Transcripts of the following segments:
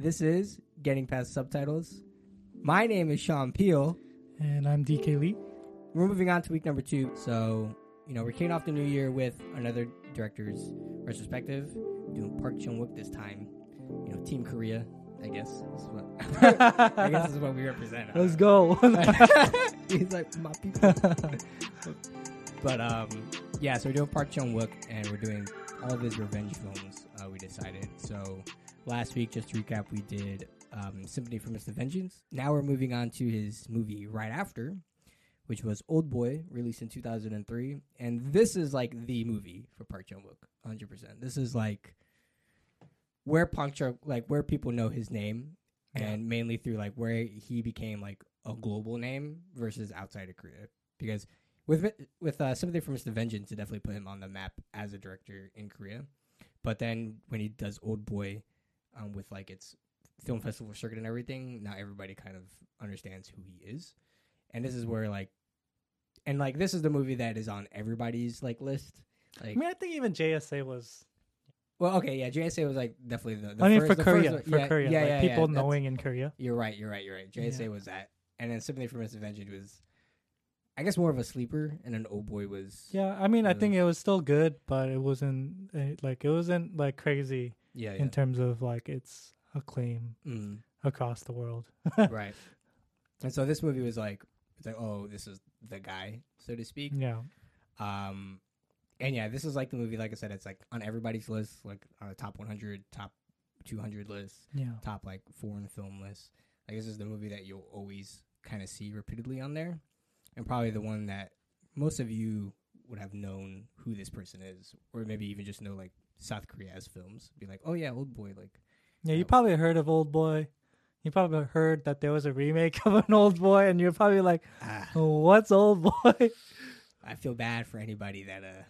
This is Getting Past Subtitles. My name is Sean Peel. And I'm DK Lee. We're moving on to week number two. So, you know, we're kicking off the new year with another director's retrospective. Doing Park Chan Wook this time. You know, Team Korea, I guess. Is what, I guess this is what we represent. Let's go. He's like, my people. but, um, yeah, so we're doing Park Chan Wook and we're doing all of his revenge films, uh, we decided. So, last week, just to recap, we did um, Sympathy for Mr. Vengeance. Now we're moving on to his movie right after, which was Old Boy, released in 2003. And this is like the movie for Park Chan Wook, 100%. This is like where Park Chan, like where people know his name, and mainly through like where he became like a global name versus outside of Korea. Because with with uh, Sympathy for Mr. Vengeance, it definitely put him on the map as a director in Korea. But then when he does Old Boy, um, with like its film festival circuit and everything, now everybody kind of understands who he is. And this is where like, and like this is the movie that is on everybody's like list. Like, I mean, I think even JSA was. well, okay, yeah, JSA was like definitely the. the I mean, first, for Korea, first for yeah, Korea, yeah, like yeah, people yeah, knowing in Korea. You're right. You're right. You're right. JSA Yeah. was that, and then Sympathy for Mr. Vengeance was, I guess, more of a sleeper, and then Old Boy was. Yeah, I mean, I think it was still good, but it wasn't uh, like it wasn't like crazy Yeah. yeah. in terms of like its acclaim Mm, across the world. right. And so this movie was like, it's like, oh, this is the guy, so to speak. Yeah, Um, and yeah, this is like the movie. Like I said, it's like on everybody's list, like on the top 100, top 200 list, yeah, top like foreign film list. Like this is the movie that you'll always kind of see repeatedly on there, and probably the one that most of you would have known who this person is, or maybe even just know like South Korea films. Be like, oh yeah, Old Boy. Like, yeah. Yeah. You probably heard of Old Boy. You probably heard that there was a remake of an Old Boy, and you're probably like, ah, "What's Old Boy?" I feel bad for anybody that uh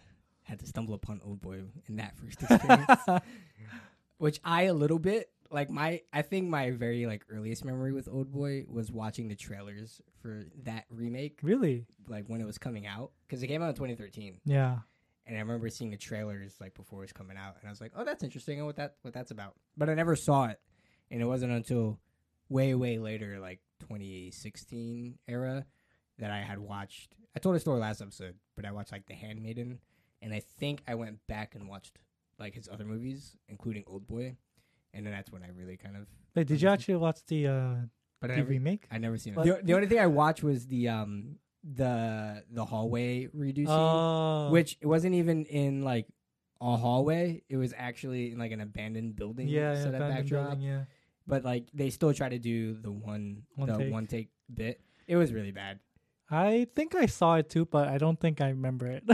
had to stumble upon Old Boy in that first experience. which I a little bit like my I think my very like earliest memory with Old Boy was watching the trailers for that remake really? like when it was coming out because it came out in 2013 Yeah. And I remember seeing the trailers like before it was coming out and I was like oh that's interesting. And what that what that's about. But I never saw it and it wasn't until way way later like 2016 era that I had watched I told a story last episode but I watched like The Handmaiden and I think I went back and watched like his other movies including Old Boy and then that's when I really kind of Wait, did you actually watch the uh, but I the never, remake? I never seen it. The, the only thing I watched was the um the the hallway redo scene Oh, which it wasn't even in like a hallway. It was actually in like an abandoned building. yeah, yeah, set up abandoned backdrop. building, yeah. But like they still try to do the one, One the take. one take bit. It was really bad. I think I saw it too, but I don't think I remember it.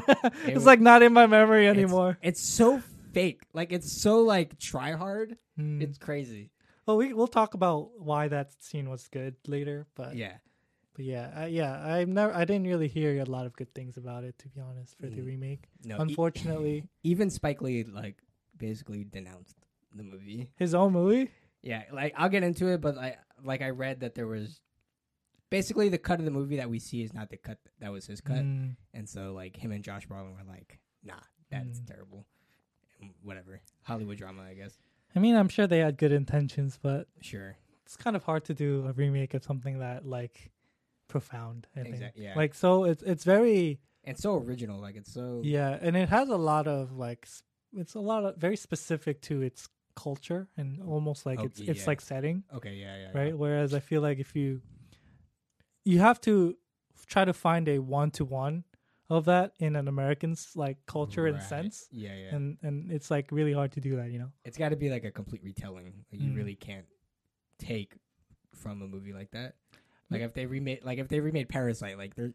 it's was- like not in my memory It's- anymore. It's so fake. Like it's so like try hard. Mm. It's crazy. well, we we'll talk about why that scene was good later, but Yeah. But yeah, I, yeah, I've never, I didn't really hear a lot of good things about it to be honest for the Mm. remake. No. e- Unfortunately, even Spike Lee like basically denounced the movie. his own movie. Yeah. Like I'll get into it, but I like I read that there was basically the cut of the movie that we see is not the cut that was his cut. Mm, And so like him and Josh Brolin were like, nah, that's Mm. terrible. And whatever. Hollywood drama, I guess. I mean, I'm sure they had good intentions, but Sure. it's kind of hard to do a remake of something that like profound. I think. Yeah. Like so, it's it's very And so original. Like it's so Yeah, and it has a lot of like it's a lot of very specific to its culture and almost like Oh, it's it's yeah. like setting, Okay, yeah, yeah. right? Whereas I feel like if you you have to try to find a one to one of that in an American's like culture and sense. Yeah, yeah. And and it's like really hard to do that, you know. it's got to be like a complete retelling. Like you Mm. really can't take from a movie like that. Like if they remade, like if they remade Parasite, like there,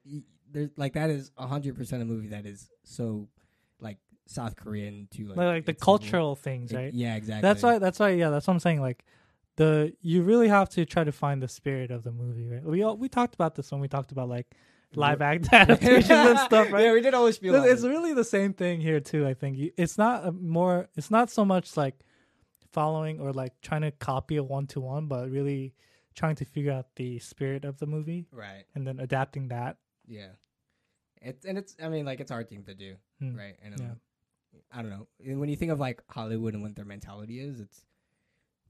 there's like that is hundred percent a movie that is so like South Korean to like Like, like the cultural things, It- right? Yeah, exactly. That's why that's why yeah, that's what I'm saying like the you really have to try to find the spirit of the movie, right? We all, we talked about this when we talked about like live act adaptations and stuff, right? Yeah, we did always feel. It's- it's really the same thing here too. I think it's not more. It's not so much like following or like trying to copy a one to one, but really trying to figure out the spirit of the movie right. and then adapting that. Yeah. It's and it's I mean like it's a hard thing to do, Hmm. right? And um, Yeah. I don't know. When you think of like Hollywood and what their mentality is, it's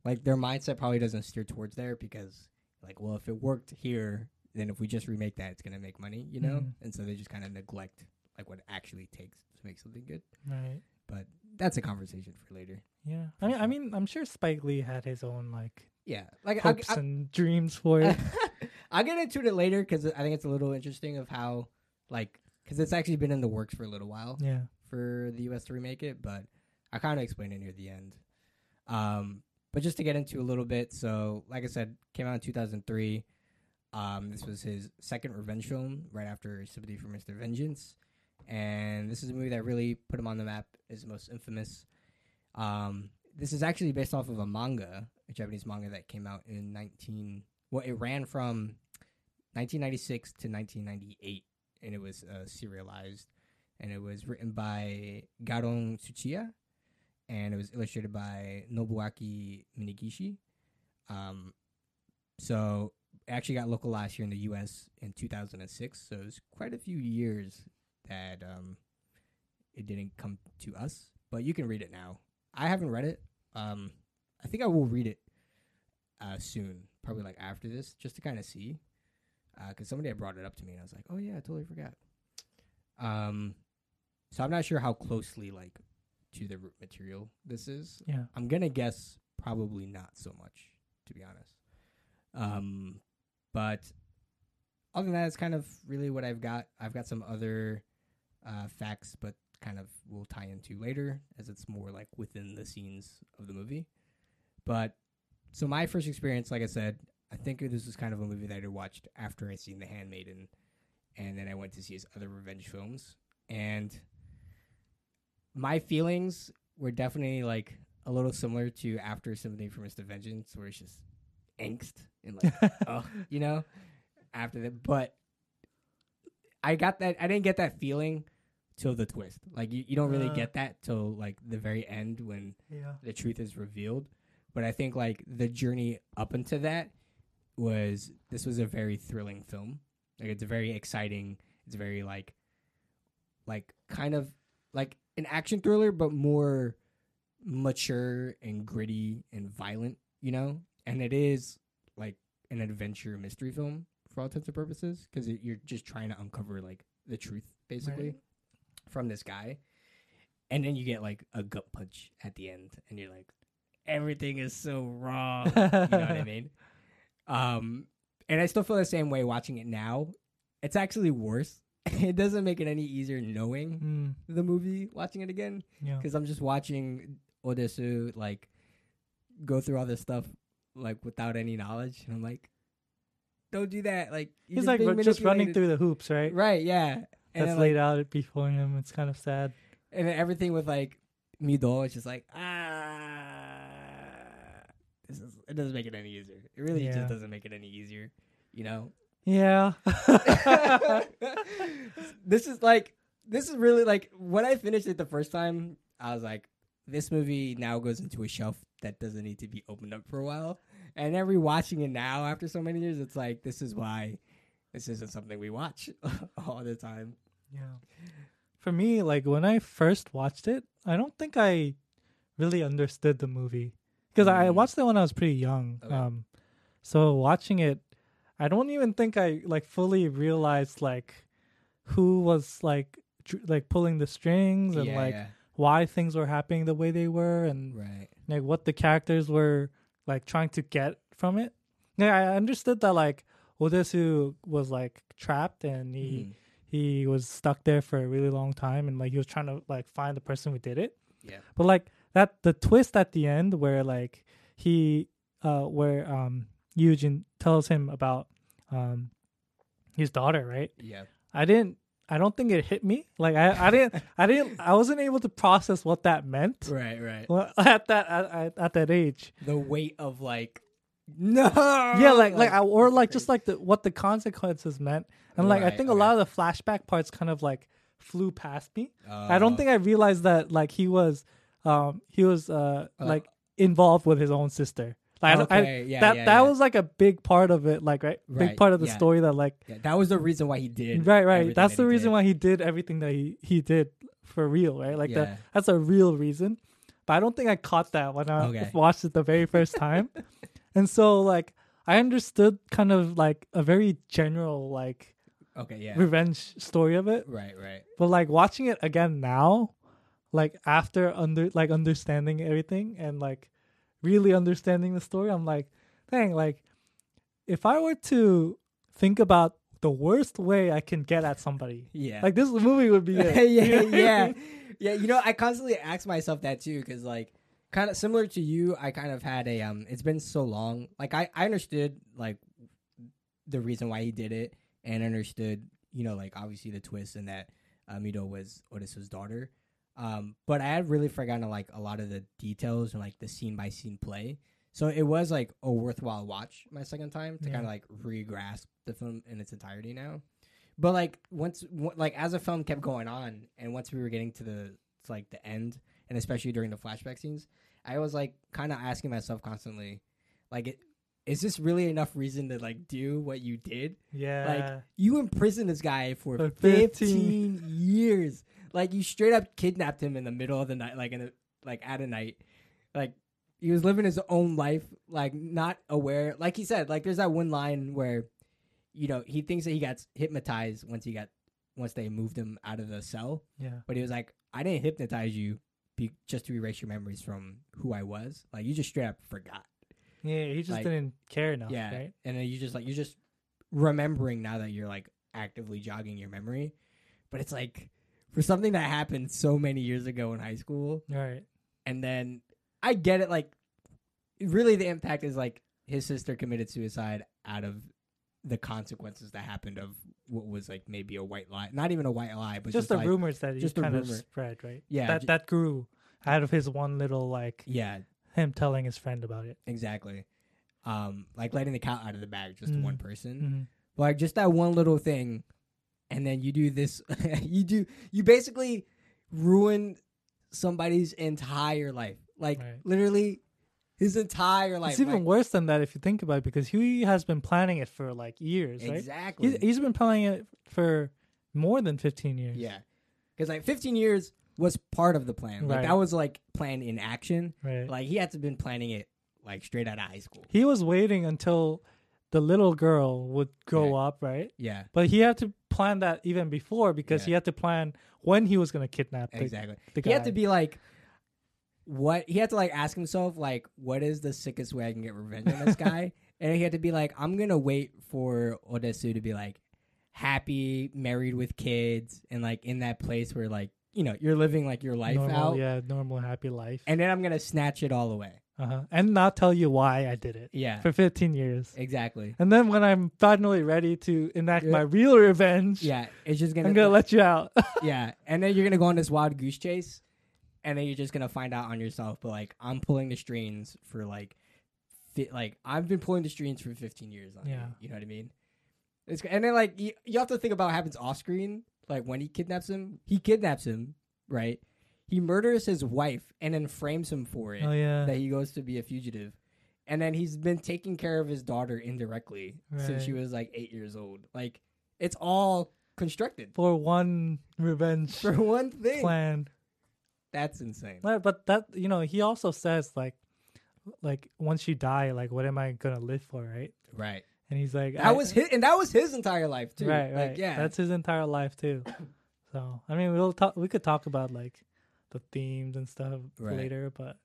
like their mindset probably doesn't steer towards there because like well if it worked here then if we just remake that it's gonna make money you know Mhm. and so they just kind of neglect like what it actually takes to make something good Right. but that's a conversation for later Yeah. I mean, I mean, I'm sure Spike Lee had his own like yeah like I, hopes and dreams for it. I'll get into it later because I think it's a little interesting of how like because it's actually been in the works for a little while yeah. for the US to remake it, but I kind of explained it near the end. Um, but just to get into a little bit, so like I said, came out in 2003. Um, this was his second revenge film, right after Sympathy for Mr. Vengeance, and this is a movie that really put him on the map. Is most infamous. Um, this is actually based off of a manga, a Japanese manga that came out in 19. Well, it ran from 1996 to 1998, and it was uh, serialized and it was written by Garon Tsuchiya, and it was illustrated by Nobuaki Minegishi. Um, so it actually got localized here in the U.S. in 2006. So it was quite a few years that um, it didn't come to us, but you can read it now. I haven't read it. Um, I think I will read it uh, soon, probably like after this, just to kind of see. Because somebody had brought it up to me, and I was like, "Oh yeah, I totally forgot." Um, so I'm not sure how closely like to the root material this is. Yeah. I'm gonna guess probably not so much, to be honest. Um, but other than that, it's kind of really what I've got. I've got some other uh, facts, but kind of will tie into later as it's more like within the scenes of the movie. But so my first experience, like I said, I think this was kind of a movie that I watched after I seen The Handmaiden, and then I went to see his other revenge films, and my feelings were definitely like a little similar to after Sympathy for Mr. Vengeance, where it's just angst and like, oh, you know, after that. But I got that. I didn't get that feeling till the twist. Like you, you don't really Uh. get that till like the very end when Yeah. the truth is revealed. But I think like the journey up into that was this was a very thrilling film. Like it's very exciting. It's very like like kind of like an action thriller but more mature and gritty and violent, you know? And it is like an adventure mystery film for all intents and purposes because you're just trying to uncover like the truth basically Right. from this guy. And then you get like a gut punch at the end and you're like everything is so wrong. you know what I mean? Um, and I still feel the same way watching it now. It's actually worse. it doesn't make it any easier knowing Mm, the movie, watching it again, yeah. because I'm just watching Odesu like go through all this stuff like without any knowledge, and I'm like, don't do that. Like He's like just running through the hoops, right? right? Yeah, and That's then, laid like, out before him. It's kind of sad. and everything with like Mido is just like ah. This is, it doesn't make it any easier. It really Yeah. just doesn't make it any easier, you know. Yeah. this is like this is really like when I finished it the first time, I was like, this movie now goes into a shelf that doesn't need to be opened up for a while. And then rewatching it now after so many years, it's like this is why this isn't something we watch all the time. Yeah. For me, like when I first watched it, I don't think I really understood the movie because I Mm. watched it when I was pretty young. Okay. Um, so watching it, I don't even think I like fully realized like who was like dr- like pulling the strings and yeah, like yeah. why things were happening the way they were and right. like what the characters were like trying to get from it. Yeah, I understood that like Odesu was like trapped and he Mhm. he was stuck there for a really long time and like he was trying to like find the person who did it Yeah. but like that the twist at the end where like he uh where um Eugene tells him about um his daughter right Yeah. i didn't i don't think it hit me like i i didn't i didn't i wasn't able to process what that meant Right. Right. well, at that at, at, at that age The weight of like no. yeah like like I, or like just like the what the consequences meant and like i Right, think a lot of the flashback parts kind of like flew past me I Uh, don't think I realized that like he was um he was uh, Uh, like involved with his own sister. Like I I, Okay, yeah, that yeah, that yeah. was like a big part of it, like right, Right, big part of the story that like Yeah, that was the reason why he did. right right. That's that the reason did. why he did everything that he he did for real, right? Like that that's a real reason. but I don't think I caught that when I Okay. watched it the very first time. and so like I understood kind of like a very general like Okay, yeah. revenge story of it, Right, right. but like watching it again now, like after under like understanding everything and like really understanding the story, I'm like, dang, like if I were to think about the worst way I can get at somebody, Yeah. like this movie would be it. yeah, You know I yeah, yeah. You know, I constantly ask myself that too, because like, kind of similar to you, I kind of had a um. It's been so long. Like, I I understood like the reason why he did it, and understood, you know, like obviously the twist and that uh, Mido was Odysseus' daughter. Um, but I had really forgotten like a lot of the details and like the scene by scene play. So it was like a worthwhile watch my second time to Yeah. kind of like re-grasp the film in its entirety now. But like once, w- like as the film kept going on, and once we were getting to the to, like the end, and especially during the flashback scenes, I was like kind of asking myself constantly, like, it, is this really enough reason to like do what you did? Yeah. Like you imprisoned this guy for, For 15. 15 years. Like you straight up kidnapped him in the middle of the night, like in a, like at a night. Like he was living his own life, like not aware. Like he said, like there's that one line where, you know, he thinks that he got hypnotized once he got once they moved him out of the cell. yeah. But he was like, I didn't hypnotize you be, just to erase your memories from who I was. Like you just straight up forgot. Yeah. He just Like, didn't care enough, Yeah, right? and then you just like you're just remembering now that you're like actively jogging your memory, but it's like for something that happened so many years ago in high school, Right. and then I get it. Like, really, the impact is like his sister committed suicide out of the consequences that happened of what was like maybe a white lie, not even a white lie, but just just, the like, rumors that he just kind of spread, right? Yeah, That ju- that grew out of his one little like yeah, him telling his friend about it. exactly. Um, like letting the cat out of the bag just to Mm. one person. Mm-hmm. like just that one little thing and then you do this you do you basically ruin somebody's entire life like Right. literally his entire life It's even like, worse than that if you think about it, because he has been planning it for like years, right? exactly He's, he's been planning it for more than fifteen years. yeah because like 15 years was part of the plan like Right. that was like planned in action right. like he had to been planning it like straight out of high school he was waiting until the little girl would grow up, right? yeah But he had to plan that even before because Yeah. he had to plan when he was going to kidnap the, exactly the he had to guy. be like what he had to like ask himself like what is the sickest way i can get revenge on this guy and he had to be like i'm gonna wait for odesu to be like happy married with kids and like in that place where like you know you're living like your life normal, out yeah, normal happy life, and then i'm gonna snatch it all away uh-huh. and not tell you why I did it yeah for fifteen years. exactly And then when I'm finally ready to enact Yeah. my real revenge, yeah it's just gonna I'm gonna let you out. yeah and then you're gonna go on this wild goose chase and then you're just gonna find out on yourself but like i'm pulling the strings for like fi- like i've been pulling the strings for 15 years Yeah. you know what i mean it's, and then like you, you have to think about what happens off screen like when he kidnaps him he kidnaps him right? He murders his wife and then frames him for it oh yeah, that he goes to be a fugitive. And then he's been taking care of his daughter indirectly since she was like eight years old. Like it's all constructed. For one revenge for one thing. plan. that's insane. Right, But that you know, he also says like, like once you die, like what am I gonna live for, right? Right. And he's like, That I- was his, and that was his entire life too. right, right. Like, yeah. that's his entire life too. So I mean, we'll talk. We could talk about like the themes and stuff Right. later, but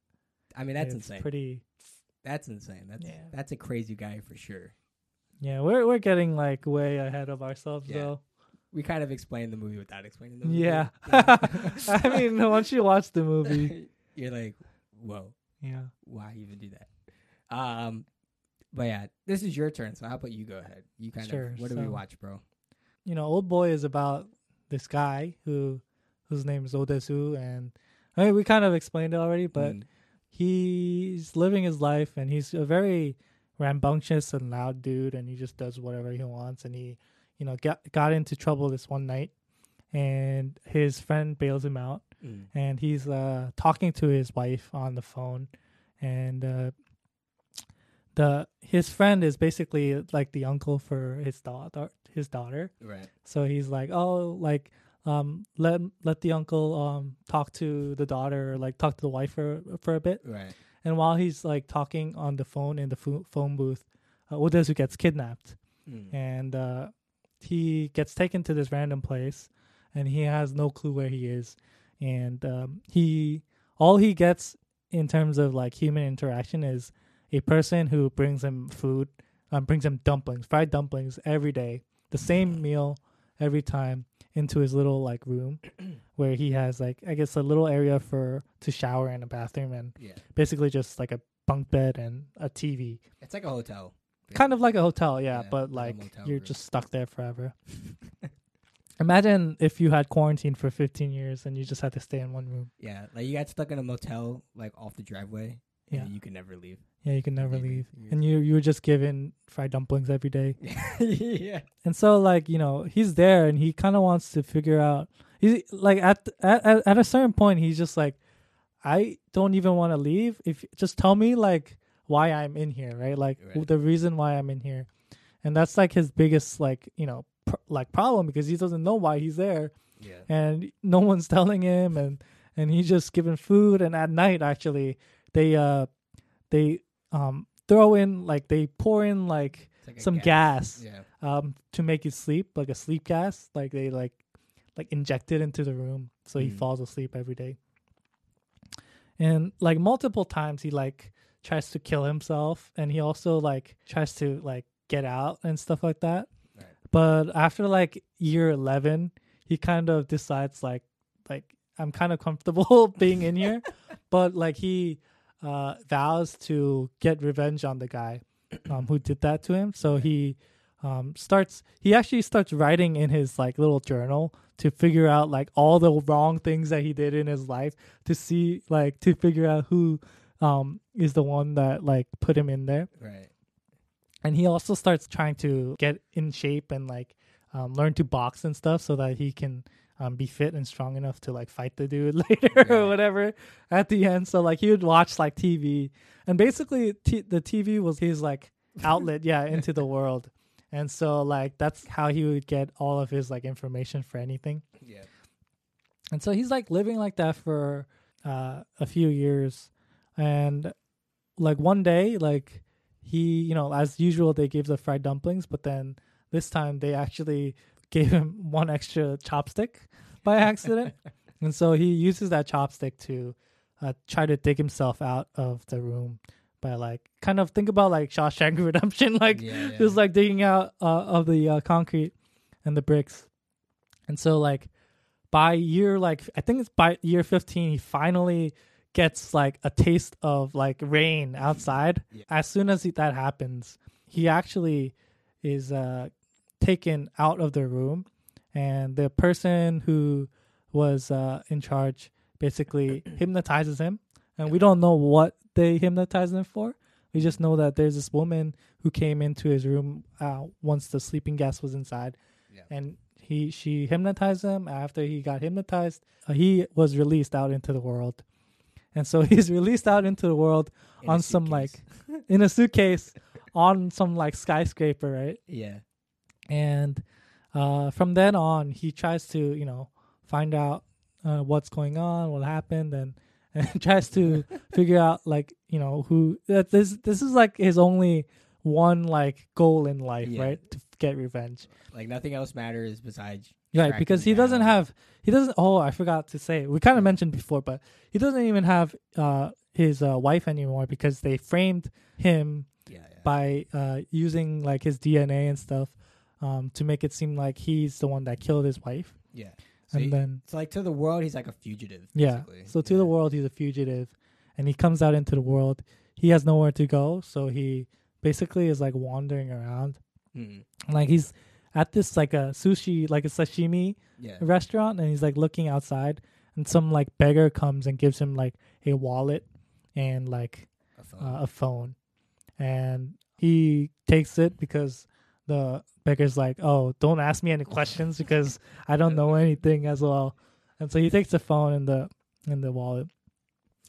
I mean, that's it's insane. pretty. that's insane. That's Yeah. that's a crazy guy for sure. Yeah, we're we're getting like way ahead of ourselves Yeah. though. We kind of explained the movie without explaining the movie. Yeah. Yeah. I mean, once you watch the movie, you're like, whoa, yeah. why even do that? Um, but yeah, this is your turn. So how about you go ahead? You kind Sure, of what do we watch, bro? you know, Old Boy is about this guy who whose name is Odesu, and I mean, we kind of explained it already, but Mm, he's living his life, and he's a very rambunctious and loud dude, and he just does whatever he wants, and he, you know, got got into trouble this one night, and his friend bails him out, mm, and he's uh talking to his wife on the phone, and uh the his friend is basically like the uncle for his daughter his daughter right. so he's like, "Oh, like um let let the uncle um talk to the daughter or like talk to the wife for for a bit. Right. And while he's like talking on the phone in the pho- phone booth, uh, Odezu gets kidnapped Mm. and uh, he gets taken to this random place, and he has no clue where he is, and um, he all he gets in terms of like human interaction is a person who brings him food, um, brings him dumplings, fried dumplings every day, the same meal every time into his little like room where he has like I guess a little area for to shower and a bathroom and Yeah. basically just like a bunk bed and a TV It's like a hotel. kind of like a hotel, yeah, Yeah, but like a like motel you're room. just stuck there forever. Imagine if you had quarantine for 15 years and you just had to stay in one room. Yeah, like you got stuck in a motel like off the driveway. Yeah. and you could never leave. Yeah, you can never leave. Yeah. And you you were just given fried dumplings every day. yeah. And so like, you know, he's there and he kind of wants to figure out he's like at at at- at a certain point he's just like I don't even want to leave. If just tell me like why I'm in here, right? Like Right. the reason why I'm in here. And that's like his biggest like, you know, pr- like problem because he doesn't know why he's there. Yeah. and no one's telling him and and he's just given food and at night actually they uh they um throw in like they pour in like like some gas, Yeah. um to make you sleep like a sleep gas like they like like inject it into the room so he Mm. falls asleep every day and like multiple times he like tries to kill himself and he also like tries to like get out and stuff like that Right. but after like year 11 he kind of decides like like i'm kind of comfortable being in here but like he uh vows to get revenge on the guy um who did that to him so he um starts he actually starts writing in his like little journal to figure out like all the wrong things that he did in his life to see like to figure out who um is the one that like put him in there Right. and he also starts trying to get in shape and like um, learn to box and stuff so that he can um, be fit and strong enough to like fight the dude later Right. or whatever at the end so like he would watch like tv and basically t- the tv was his like outlet yeah into the world and so like that's how he would get all of his like information for anything Yeah. and so he's like living like that for uh, a few years. And like one day, like he, you know, as usual, they gave the fried dumplings, but then this time they actually gave him one extra chopstick by accident. and so he uses that chopstick to uh, try to dig himself out of the room by like kind of think about like Shawshank Redemption, like yeah, yeah. just like digging out uh, of the uh, concrete and the bricks. And so like by year like I think it's by year 15 he finally gets like a taste of like rain outside. Yeah. As soon as he, that happens, he actually is uh taken out of the room and the person who was uh in charge basically hypnotizes him and we don't know what they hypnotized him for. We just know that there's this woman who came into his room uh, once the sleeping gas was inside, Yeah. and he she hypnotized him. After he got hypnotized, uh, he was released out into the world, and so he's released out into the world In on some like in a suitcase on some like skyscraper, right? yeah. And uh, from then on he tries to you know find out uh, what's going on what happened and and tries to figure out like you know who that this this is like his only one like goal in life Yeah. right to get revenge Like nothing else matters besides. right because he doesn't have he doesn't oh i forgot to say we kind of mentioned before but he doesn't even have uh his uh, wife anymore because they framed him Yeah. yeah. by uh, using like his DNA and stuff um, to make it seem like he's the one that killed his wife. yeah. So, and he- then so like to the world, he's like a fugitive. yeah, so to yeah. the world he's a fugitive, and he comes out into the world. He has nowhere to go, so he basically is like wandering around. Mm. Like he's at this like a sushi like a sashimi Yeah. restaurant, and he's like looking outside, and some like beggar comes and gives him like a wallet and like A phone. uh, a phone, and he takes it because the beggar's like, "Oh, don't ask me any questions because I don't know anything as well." And so he takes the phone and the and the wallet,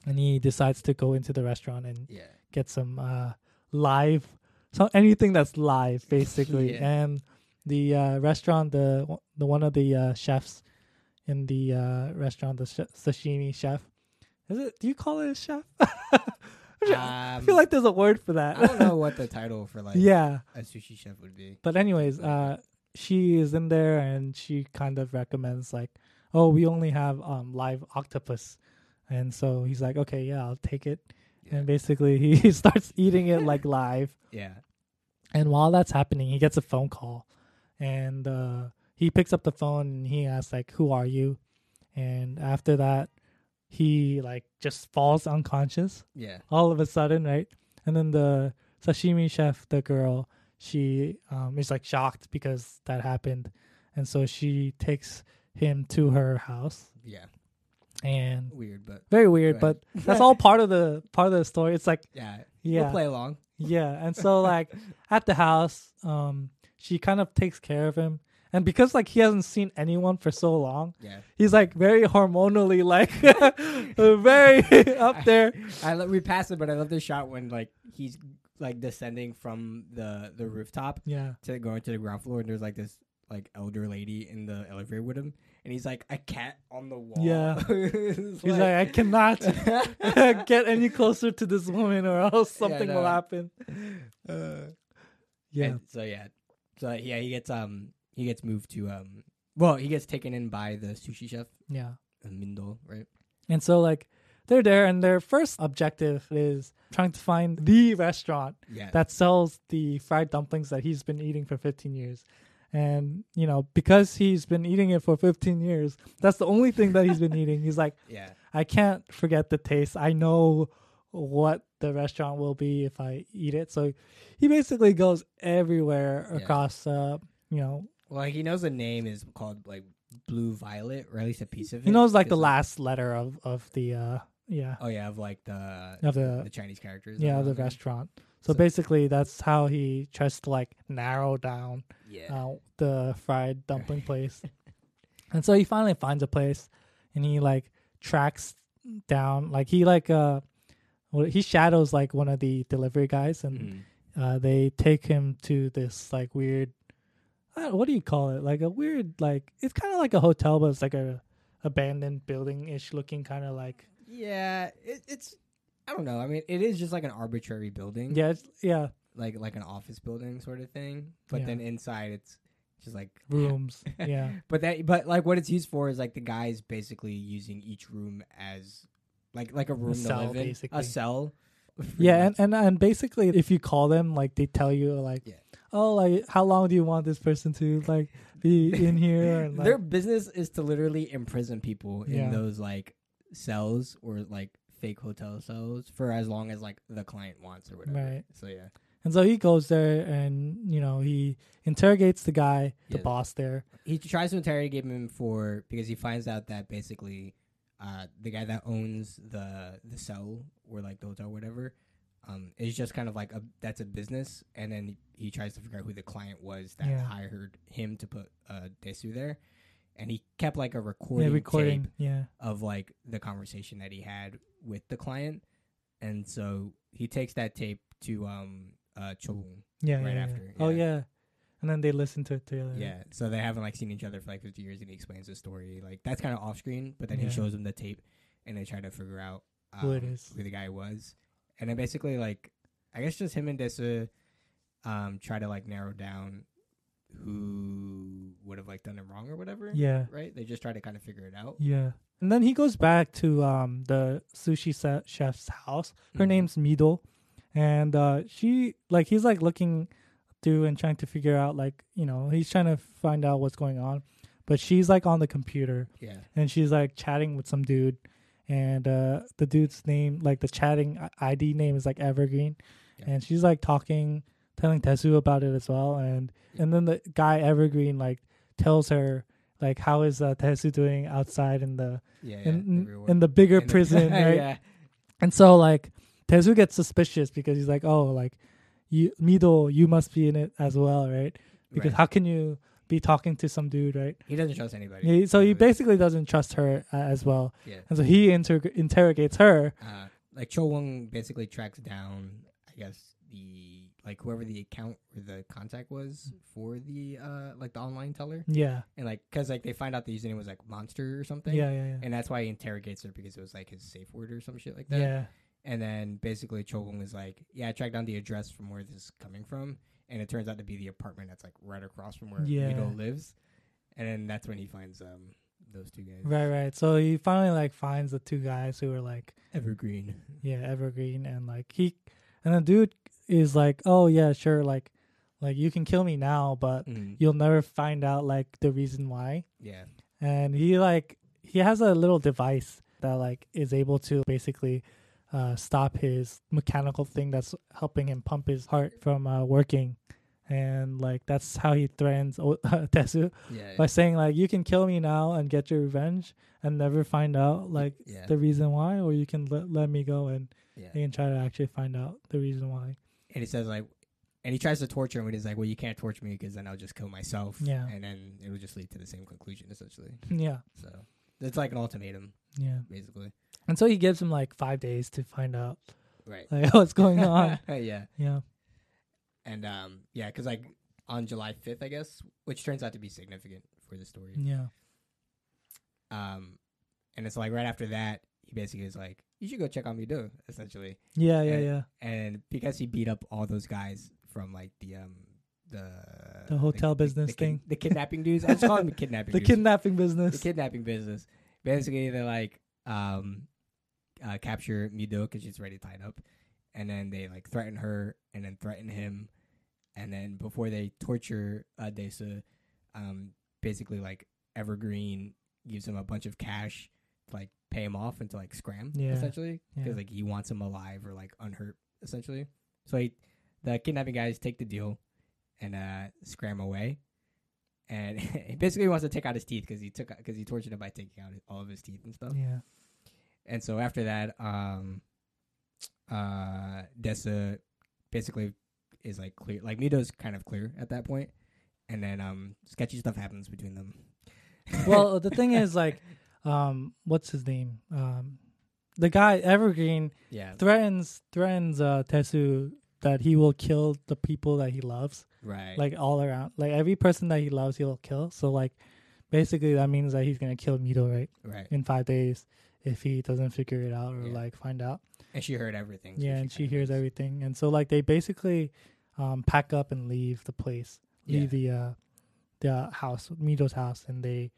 and he decides to go into the restaurant and yeah. get some uh, live, so anything that's live basically. Yeah. And the uh, restaurant, the the one of the uh, chefs, in the uh, restaurant, the sh- sashimi chef. Is it? Do you call it a chef? I feel Um, like there's a word for that. I don't know what the title for like yeah, a sushi chef would be. but anyways, uh, she is in there and she kind of recommends like, oh, we only have um live octopus, and so he's like, okay, yeah, I'll take it. Yeah. And basically, he starts eating it like live. Yeah. And while that's happening, he gets a phone call, and uh, he picks up the phone and he asks like, "Who are you?" And after that, he like just falls unconscious Yeah. all of a sudden, right? And then the sashimi chef, the girl, she um, is like shocked because that happened, and so she takes him to her house, Yeah. and Weird, but very weird, but that's all part of the part of the story. It's like yeah. yeah, We'll play along. yeah, and so like at the house, um, she kind of takes care of him, and because like he hasn't seen anyone for so long, Yeah. he's like very hormonally like very up there. I lo- we passed it, but I love the shot when like he's like descending from the the rooftop Yeah, to going to the ground floor, and there's like this like elder lady in the elevator with him, and he's like a cat on the wall. Yeah. He's like, I cannot get any closer to this woman, or else something will no. happen. Uh, Yeah, and so yeah, so yeah, he gets um he gets moved to um well he gets taken in by the sushi chef yeah. uh, Mindo, right? And so like they're there, and their first objective is trying to find the restaurant Yeah, that sells the fried dumplings that he's been eating for 15 years. And, you know, because he's been eating it for 15 years, that's the only thing that he's been eating. He's like, yeah, I can't forget the taste. I know what the restaurant will be if I eat it. So he basically goes everywhere Yeah. across, uh, you know, Well, he knows the name is called like Blue Violet, or at least a piece of it. he knows like the last letter of, of the, uh, yeah, Oh yeah, of like the of the, the Chinese characters. yeah, the restaurant. So, So- basically, that's how he tries to like narrow down Yeah, uh, the fried dumpling place. And so he finally finds a place, and he like tracks down, like he like uh, well, he shadows like one of the delivery guys, and Mhm. uh, they take him to this like weird, what do you call it? Like a weird like it's kind of like a hotel, but it's like a abandoned building ish looking, kind of like yeah. It, it's I don't know. I mean, it is just like an arbitrary building. yeah, it's, yeah, like like an office building sort of thing. But Yeah. then inside, it's just like rooms, yeah. But that, but like what it's used for is like the guys basically using each room as like like a room to cell, live in, basically. a cell. Yeah, and, and and basically, if you call them, like they tell you, like, Yeah. oh, like how long do you want this person to like be in here? And like, their business is to literally imprison people Yeah. in those like cells or like fake hotel cells for as long as like the client wants or whatever. Right. So yeah, and so he goes there, and you know he interrogates the guy, the boss there. he tries to interrogate him for because he finds out that basically uh, the guy that owns the the cell or like the hotel or whatever um, is just kind of like a that's a business and then he, tries to figure out who the client was that Yeah. hired him to put uh, Desu there and he kept like a recording, yeah, recording. tape Yeah, of like the conversation that he had with the client and so he takes that tape to um uh yeah, Right yeah, yeah. after, Oh yeah. yeah, and then they listen to it together. Yeah, so they haven't like seen each other for like 50 years, and he explains the story. Like that's kind of off screen, but then Yeah. he shows them the tape, and they try to figure out um, Who it is. who the guy was, and then basically like I guess just him and Dessa um try to like narrow down who would have like done it wrong or whatever. yeah, right. They just try to kind of figure it out. yeah. And then he goes back to um the sushi se- chef's house. Her Mhm. name's Mido, and uh she like he's like looking through and trying to figure out like you know he's trying to find out what's going on, but she's like on the computer Yeah, and she's like chatting with some dude, and uh the dude's name like the chatting ID name is like Evergreen, Yeah. and she's like talking telling Tezu about it as well, and and then the guy Evergreen like tells her like how is uh, Tezu doing outside in the yeah, yeah. in in, in the bigger in the- prison, right? yeah, And so like Tezu gets suspicious because he's like, oh, like you Mido, you must be in it as well, right? Because right. how can you be talking to some dude, right? he doesn't trust anybody. He, so he basically doesn't trust her uh, as well, yeah. and so he inter- interrogates her. uh, like Cho Wong basically tracks down, I guess the like whoever the account or the contact was for the uh like the online teller, Yeah. and like because like they find out the username was like monster or something. Yeah. Yeah. Yeah. And that's why he interrogates her because it was like his safe word or some shit like that. Yeah. And then basically Chogung is like, yeah, I tracked down the address from where this is coming from, and it turns out to be the apartment that's like right across from where Yeah. Lives. And then that's when he finds um those two guys. Right. Right. So he finally like finds the two guys who are like Evergreen. yeah evergreen and like he and the dude is like oh yeah sure like like you can kill me now but Mm. you'll never find out like the reason why Yeah. and he like he has a little device that like is able to basically uh stop his mechanical thing that's helping him pump his heart from uh working and like that's how he threatens O- Tesu Yeah. by saying like you can kill me now and get your revenge and never find out like yeah. the reason why or you can let, let me go and yeah. he can try to actually find out the reason why And he says like, and he tries to torture him, and he's like, "Well, you can't torture me because then I'll just kill myself." Yeah. And then it will just lead to the same conclusion essentially. yeah So it's like an ultimatum, yeah basically. And so he gives him like five days to find out Right. like what's going on yeah. yeah And um, yeah, because like on July fifth, I guess, which turns out to be significant for the story. yeah Um, and it's like right after that, he basically is like, "You should go check on Mido," essentially. yeah yeah And- yeah And because he beat up all those guys from like the um the The hotel business the, kid- thing. the kidnapping dudes. I just call them the kidnapping. the dudes. kidnapping business. the kidnapping business. Basically, they're like um uh, capture Mido because she's already tied up, and then they like threaten her and then threaten him, and then before they torture uh, Desa, um, basically like Evergreen gives him a bunch of cash to like pay him off and to like scram Yeah. essentially because Yeah. like he wants him alive or like unhurt essentially. So he, the kidnapping guys take the deal and uh scram away. And he basically wants to take out his teeth because he took because he tortured him by taking out all of his teeth and stuff. yeah And so after that, um, uh, Dessa basically is like clear. Like Mido's kind of clear at that point, and then um, sketchy stuff happens between them. well the thing is like um what's his name um the guy evergreen yeah, threatens threatens uh tesu that he will kill the people that he loves right. like all around like every person that he loves he'll kill so like basically that means that he's gonna kill mido right right. in five days if he doesn't figure it out or Yeah. like find out And she heard everything. so yeah and she hears knows. everything and so like they basically um pack up and leave the place leave the uh the house mido's house and they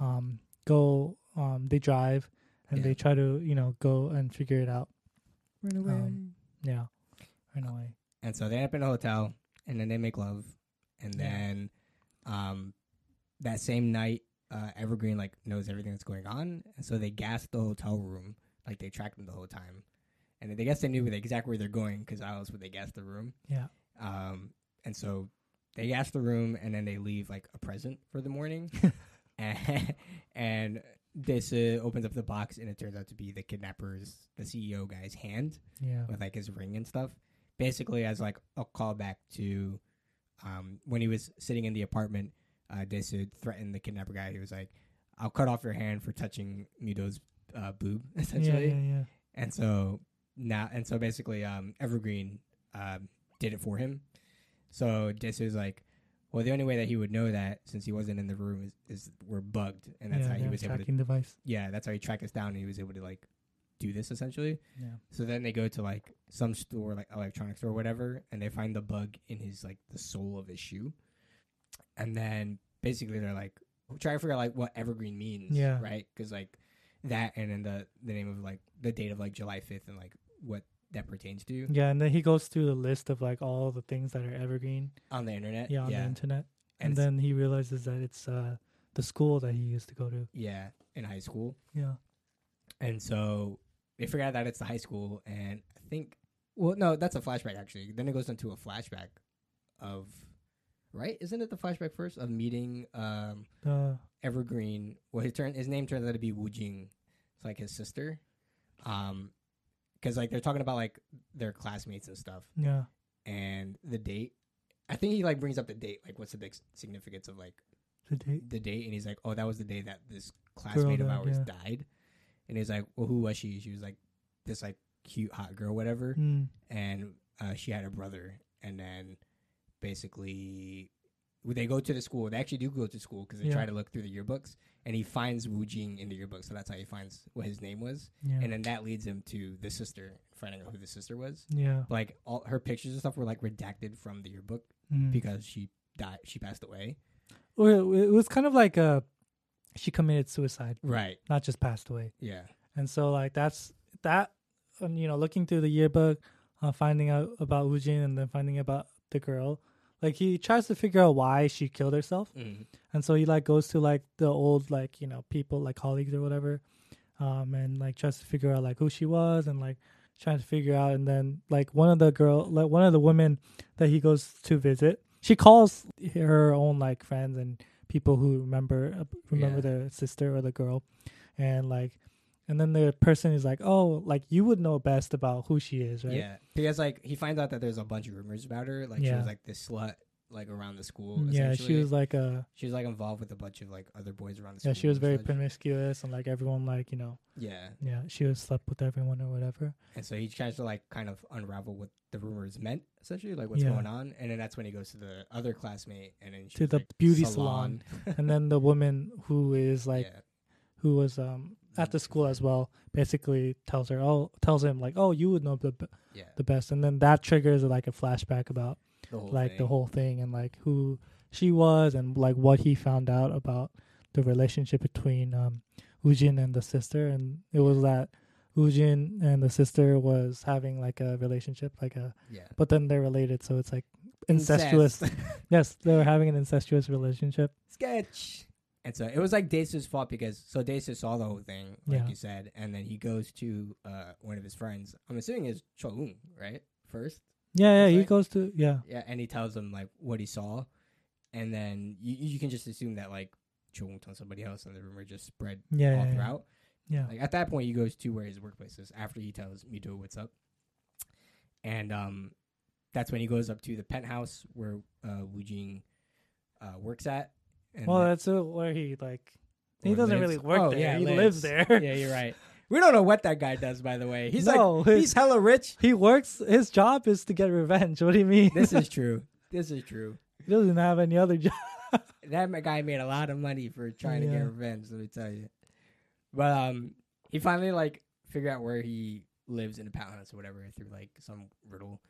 um go um they drive and Yeah. they try to you know go and figure it out Run away. Um, yeah right away and so they end up in a hotel, and then they make love, and Yeah. then um, that same night, uh, Evergreen like knows everything that's going on, and so they gas the hotel room. Like they tracked them the whole time, and they guess they knew exactly where they're going because else would they gas the room? yeah Um, and so they gas the room, and then they leave like a present for the morning, and, and this uh, opens up the box, and it turns out to be the kidnapper's, the CEO guy's hand yeah with like his ring and stuff. Basically, as like a callback to um, when he was sitting in the apartment, uh, Desu threatened the kidnapper guy. He was like, "I'll cut off your hand for touching Mido's uh, boob," essentially. yeah yeah And so now, and so basically, um, Evergreen um, did it for him. So Desu is like, "Well, the only way that he would know that, since he wasn't in the room, is, is we're bugged, and that's yeah, how he was able to. tracking device Yeah, that's how he tracked us down, and he was able to like do this essentially." yeah So then they go to like some store, like electronics store or whatever, and they find the bug in his like the sole of his shoe. And then basically they're like try to figure out like what evergreen means, Yeah. right? Because like that, and then the the name of like the date of like July fifth, and like what that pertains to yeah and then he goes through the list of like all the things that are evergreen on the internet. yeah on yeah, the internet And and, then he realizes that it's uh the school that he used to go to yeah, in high school. yeah And so they figure out that it's the high school, and I think, well, no, that's a flashback actually. Then it goes into a flashback of, right? Isn't it the flashback first of meeting um, uh Evergreen? Well, his turn, his name turns out to be Woo-jin. It's like his sister, um, because like they're talking about like their classmates and stuff, yeah and the date. I think he like brings up the date, like what's the big significance of like the date the date, and he's like, "Oh, that was the day that this classmate of ours yeah. died." And he's like, "Well, who was she?" She was like this like cute hot girl, whatever, mm. and uh, she had a brother, and then basically they go to the school. They actually do go to school because they Yeah. try to look through the yearbooks, and he finds Woo-jin in the yearbook. So that's how he finds what his name was, Yeah. and then that leads him to the sister, finding out who the sister was. yeah. Like all her pictures and stuff were like redacted from the yearbook Mm. because she died. She passed away. Well, it was kind of like a she committed suicide, Right. not just passed away. Yeah. And so like that's that um, you know, looking through the yearbook, uh, finding out about Woo-jin, and then finding about the girl. Like he tries to figure out why she killed herself. Mm. And so he like goes to like the old like, you know, people like colleagues or whatever. Um and like tries to figure out like who she was and like trying to figure out and then like one of the girl like one of the women that he goes to visit, she calls her own like friends and people who remember uh, remember Yeah. the sister or the girl and like and then the person is like oh like you would know best about who she is right Yeah, because like he finds out that there's a bunch of rumors about her. Like she Yeah. was like this slut, like around the school. Yeah she essentially. was like a she was like involved with a bunch of like other boys around the school. yeah she was and very such. promiscuous and like everyone like you know Yeah, yeah she was slept with everyone or whatever and so he tries to like kind of unravel what the rumors meant, essentially, like what's Yeah. going on. And then that's when he goes to the other classmate, and then To she's the like, beauty salon. and then the woman who is like yeah, who was um at the school as well basically tells her oh tells him like oh you would know the b- yeah, the best. And then that triggers like a flashback about the like thing. the whole thing and like who she was and like what he found out about the relationship between um Woo-jin and the sister. And it was that Woo-jin and the sister was having like a relationship like a yeah. but then they're related so it's like incestuous. Incest. yes they were having an incestuous relationship. Sketch. And so it was like Dace's fault because so Dace saw the whole thing, like Yeah. you said, and then he goes to uh one of his friends. I'm assuming it's Choung, right? First. yeah yeah he like- goes to yeah Yeah, and he tells him like what he saw, and then you you can just assume that like Choung told somebody else, and the rumor just spread yeah all yeah. throughout. yeah. Like at that point, he goes to where his workplace is after he tells Mido what's up, and um, that's when he goes up to the penthouse where uh Woo-jin uh works at. And well that's where he like he doesn't lives. really work Oh, there yeah, he lives. lives there yeah, you're right. We don't know what that guy does, by the way. He's no, like he's hella rich. he works. His job is to get revenge. What do you mean? This is true. This is true. he doesn't have any other job. that guy made a lot of money for trying to get revenge. Let me tell you. But um, he finally like figured out where he lives in the penthouse or whatever through like some riddle,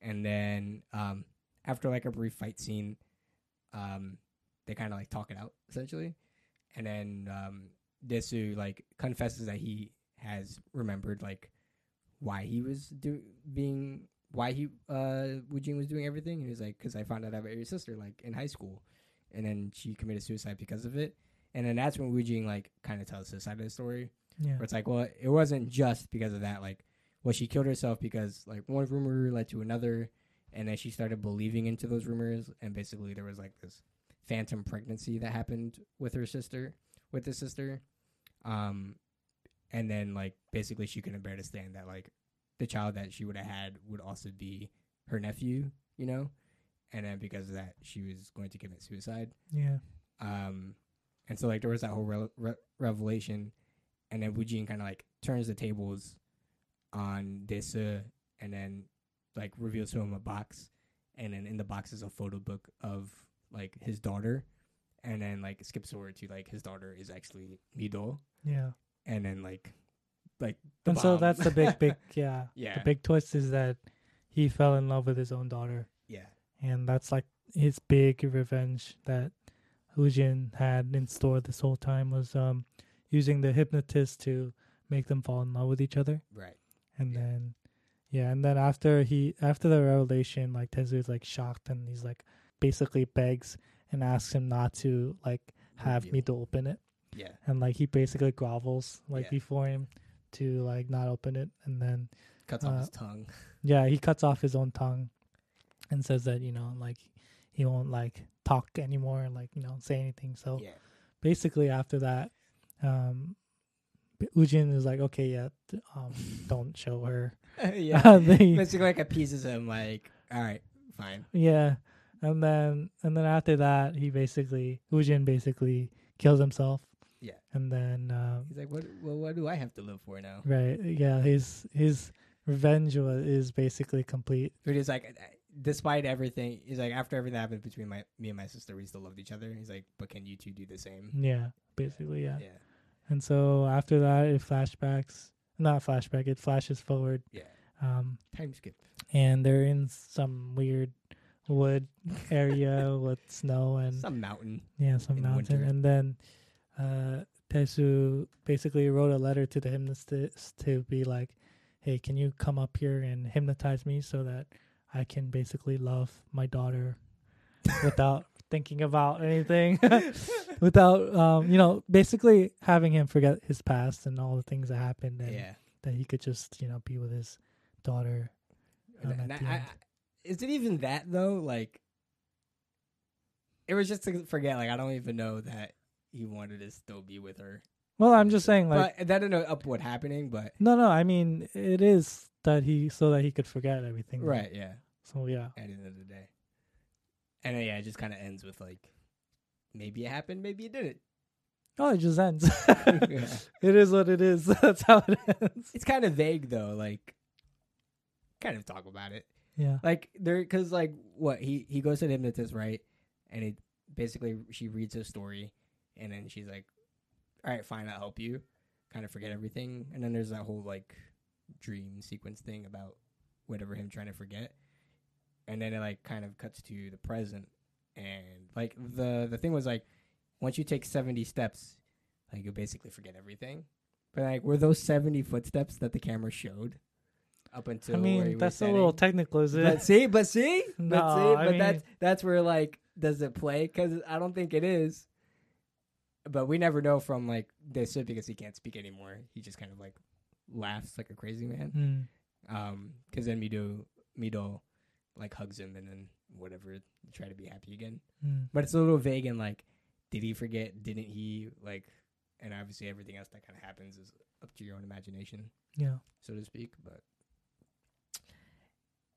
and then um, after like a brief fight scene, um, they kind of like talk it out essentially, and then um, Dae-su like confesses that he has remembered like why he was do being why he uh Woo-jin was doing everything. And he was like, because I found out about your sister like in high school, and then she committed suicide because of it. And then that's when Woo-jin like kind of tells his side of the story, Yeah, where it's like, well, it wasn't just because of that. Like, well, she killed herself because like one rumor led to another, and then she started believing into those rumors, and basically there was like this phantom pregnancy that happened with her sister, with his sister, um, and then like basically she couldn't bear to stand that like the child that she would have had would also be her nephew, you know, and then because of that she was going to commit suicide. yeah, Um, and so like there was that whole re- re- revelation, and then Woo-jin kind of like turns the tables on Dae-su, and then like reveals to him a box, and then in the box is a photo book of like his daughter, and then like skips forward to like his daughter is actually Mido, yeah. and then like like the And so bomb. that's the big, big, yeah. yeah The big twist is that he fell in love with his own daughter, yeah and that's like his big revenge that Woo-jin had in store this whole time was um using the hypnotist to make them fall in love with each other. right and Yeah. then yeah and then after he after the revelation like Tezu is like shocked and he's like basically begs and asks him not to like have me Reveal. to open it. Yeah. And like he basically grovels like Yeah. before him to like not open it and then cuts off Uh, his tongue. yeah he cuts off his own tongue and says that you know like he won't like talk anymore and like you know say anything. So yeah. basically after that um Woo-jin is like okay yeah um don't show her. Yeah. They- basically like appeases him like all right fine. Yeah, and then and then after that, he basically Woo-jin basically kills himself. Yeah. and then um, he's like what well what do I have to live for now right, yeah, his his revenge wa- is basically complete. But he's like, despite everything, he's like after everything that happened between my me and my sister, we still loved each other. He's like, but can you two do the same? Yeah, basically, yeah. Yeah, And so after that, it flashbacks, not flashback, it flashes forward. yeah. Um, Time skip. and they're in some weird wood area with snow and Some mountain. yeah, some in mountain. winter. And then uh, Tesu basically wrote a letter to the hypnotist to be like, "Hey, can you come up here and hypnotize me so that I can basically love my daughter without thinking about anything, without um, you know, basically having him forget his past and all the things that happened, and Yeah. that he could just you know be with his daughter." um, And I- I-. is it even that though? Like, it was just to forget. Like, I don't even know that he wanted to still be with her. Well, I'm just saying, like, but that didn't know up what happening. But no, no, I mean, it is that he so that he could forget everything. right, yeah. So yeah. At the end of the day, and then, yeah, it just kind of ends with like, maybe it happened, maybe it didn't. Oh, it just ends. Yeah. It is what it is. That's how it ends. It's kind of vague though. Like, kind of talk about it. Yeah. Like there, because like what he he goes to the hypnotist, right? And it basically she reads his story, and then she's like, "All right, fine, I'll help you." Kind of forget everything, and then there's that whole like dream sequence thing about whatever him trying to forget, and then it like kind of cuts to the present, and like the the thing was like once you take seventy steps, like you basically forget everything. But like, were those seventy footsteps that the camera showed up until? I mean, that's a little technical, is it? But see, but see, but No, see, I but mean- that's that's where like does it play? Because I don't think it is. But we never know from like this because he can't speak anymore. He just kind of like laughs like a crazy man. Mm. Um, because then Mido Mido like hugs him and then whatever try to be happy again. Mm. But it's a little vague and like, did he forget? Didn't he like? And obviously everything else that kind of happens is up to your own imagination, Yeah. so to speak. But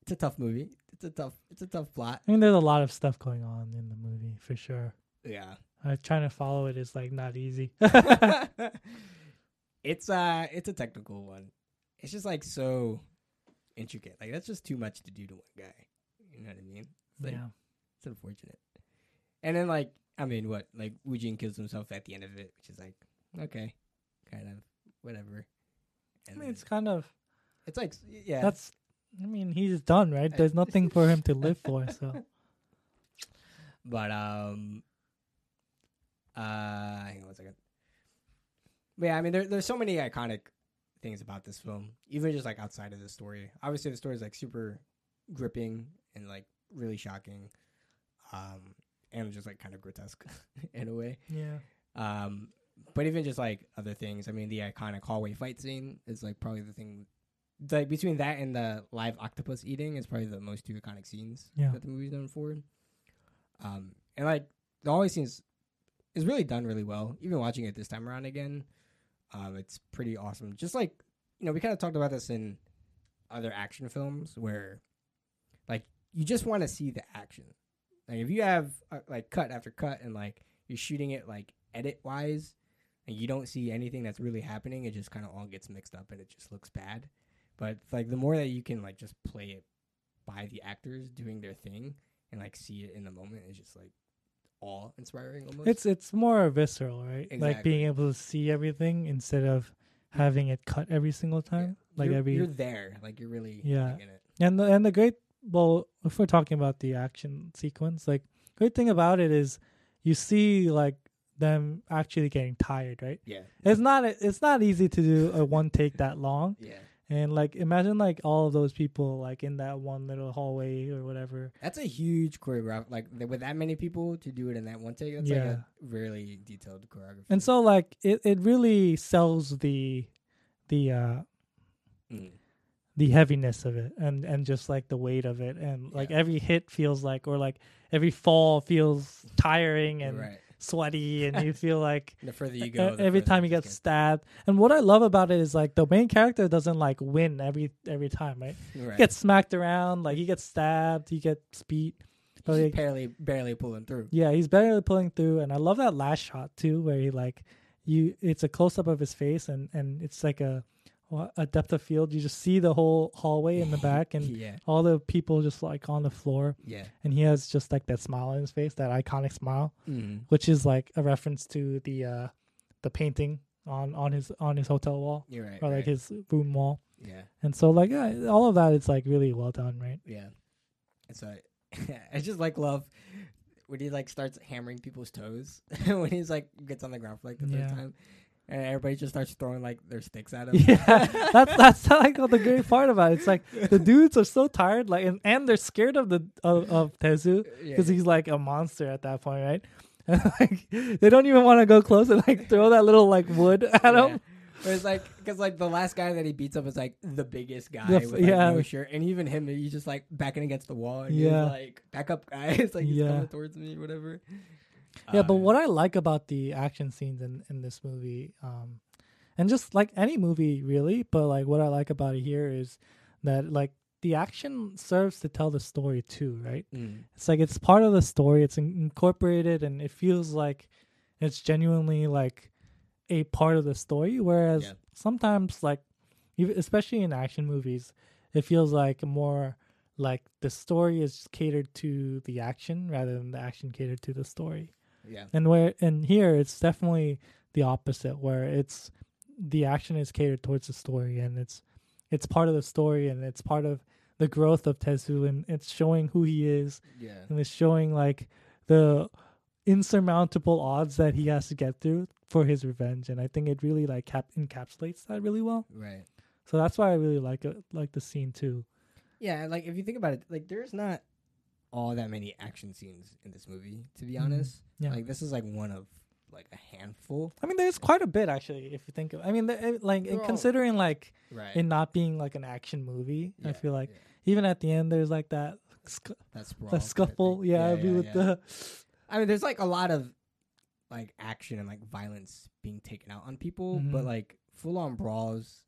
it's a tough movie. It's a tough. It's a tough plot. I mean, there's a lot of stuff going on in the movie for sure. Yeah. Uh, trying to follow it is like not easy. it's uh it's a technical one. It's just like so intricate. Like that's just too much to do to one guy. You know what I mean? It's like, yeah. It's unfortunate. And then like I mean what? Like Woo-jin kills himself at the end of it, which is like, okay. Kind of whatever. I mean, it's kind of it's like yeah. that's. I mean, he's done, right? There's nothing for him to live for. So But um, uh, hang on one second. But yeah, I mean, there, there's so many iconic things about this film, even just like outside of the story. Obviously, the story is like super gripping and like really shocking, um, and just like kind of grotesque in a way. yeah. Um, but even just like other things, I mean, the iconic hallway fight scene is like probably the thing. Like between that and the live octopus eating is probably the most two iconic scenes Yeah. that the movie's known for. Um, and like the hallway scenes is really done really well. Even watching it this time around again, um, it's pretty awesome. Just like you know, we kind of talked about this in other action films where, like, you just want to see the action. Like if you have uh, like cut after cut and like you're shooting it like edit wise, and you don't see anything that's really happening, it just kind of all gets mixed up and it just looks bad. But like the more that you can like just play it by the actors doing their thing and like see it in the moment, is just like awe inspiring almost. It's it's more visceral, right? Like being able to see everything instead of having it cut every single time. Like you're, every you're there, like you're really Yeah. like, in it. And the and the great well, if we're talking about the action sequence, like great thing about it is you see like them actually getting tired, right? Yeah, It's not it's not easy to do a one take that long. yeah. And like imagine like all of those people like in that one little hallway or whatever. That's a huge choreograph. Like with that many people to do it in that one take, that's like Yeah. a really detailed choreography. And so like it, it really sells the the uh Mm. the heaviness of it and and just like the weight of it and like Yeah. every hit feels like or like every fall feels tiring and right. Sweaty and you feel like The further you go, every time you get gets stabbed and what i love about it is like the main character doesn't like win every every time right right. he gets smacked around like he gets stabbed he gets beat but He's like, barely barely pulling through. yeah he's barely pulling through and i love that last shot too where he like you it's a close-up of his face and and it's like a a depth of field. You just see the whole hallway in the back, and yeah, all the people just like on the floor, yeah, and he has just like that smile on his face, that iconic smile, mm. which is like a reference to the uh the painting on on his on his hotel wall you're right. or like right. his room wall. yeah, And so like yeah, all of that is like really well done, right? yeah. And so I just like love when he like starts hammering people's toes when he's like gets on the ground for like the Yeah. third time, and everybody just starts throwing like their sticks at him. Yeah, that's that's like the great part about it. It's like the dudes are so tired, like, and, and they're scared of the of, of Tezu Yeah. because he's like a monster at that point, right? And like they don't even want to go close and like throw that little like wood at Yeah. him. It's like because like the last guy that he beats up is like the biggest guy The f- with like, yeah. no shirt, and even him he's just like backing against the wall. And Yeah. he's like back up, guys. like he's Yeah. coming towards me, whatever. Yeah, Uh, but what I like about the action scenes in in this movie, um, and just like any movie really, but like what I like about it here is that like the action serves to tell the story too, right? Mm, It's like it's part of the story. It's in- incorporated, and it feels like it's genuinely like a part of the story. Whereas Yeah. sometimes, like, especially in action movies, it feels like more like the story is catered to the action rather than the action catered to the story. Yeah, And where and here it's definitely the opposite, where it's the action is catered towards the story, and it's it's part of the story, and it's part of the growth of Tezu, and it's showing who he is, yeah, and it's showing like the insurmountable odds that he has to get through for his revenge, and I think it really like cap- encapsulates that really well. right. So that's why I really like it, like the scene too. Yeah, like if you think about it, like there's not all that many action scenes in this movie. To be Mhm. honest, Yeah. like this is like one of like a handful. I mean, there's quite a bit actually, if you think of. I mean, the, eh, like They're all- considering like Right. it not being like an action movie, I Yeah, feel like yeah. even at the end there's like that sc- that sprawl. that kinda scuffle thing. yeah, be with the I mean, there's like a lot of like action and like violence being taken out on people, but Mhm. like full on brawls.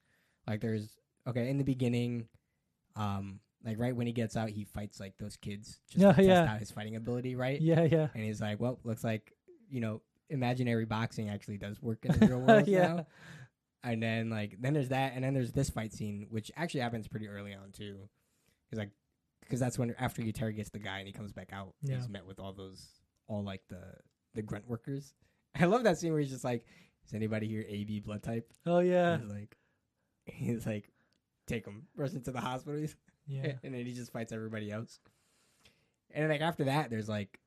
Like there's okay in the beginning, um, like right when he gets out, he fights like those kids just Yeah, to test out his fighting ability, right? yeah yeah And he's like, well, looks like you know, imaginary boxing actually does work in the real world Yeah. now. And then like then there's that, and then there's this fight scene, which actually happens pretty early on too, because like because that's when after he interrogates the guy and he comes back out, Yeah. he's met with all those all like the the grunt workers. I love that scene where he's just like, "Is anybody here AB blood type?" oh yeah He's like, he's like, take him, rush into the hospital, he's- yeah and then he just fights everybody else. And like after that, there's like,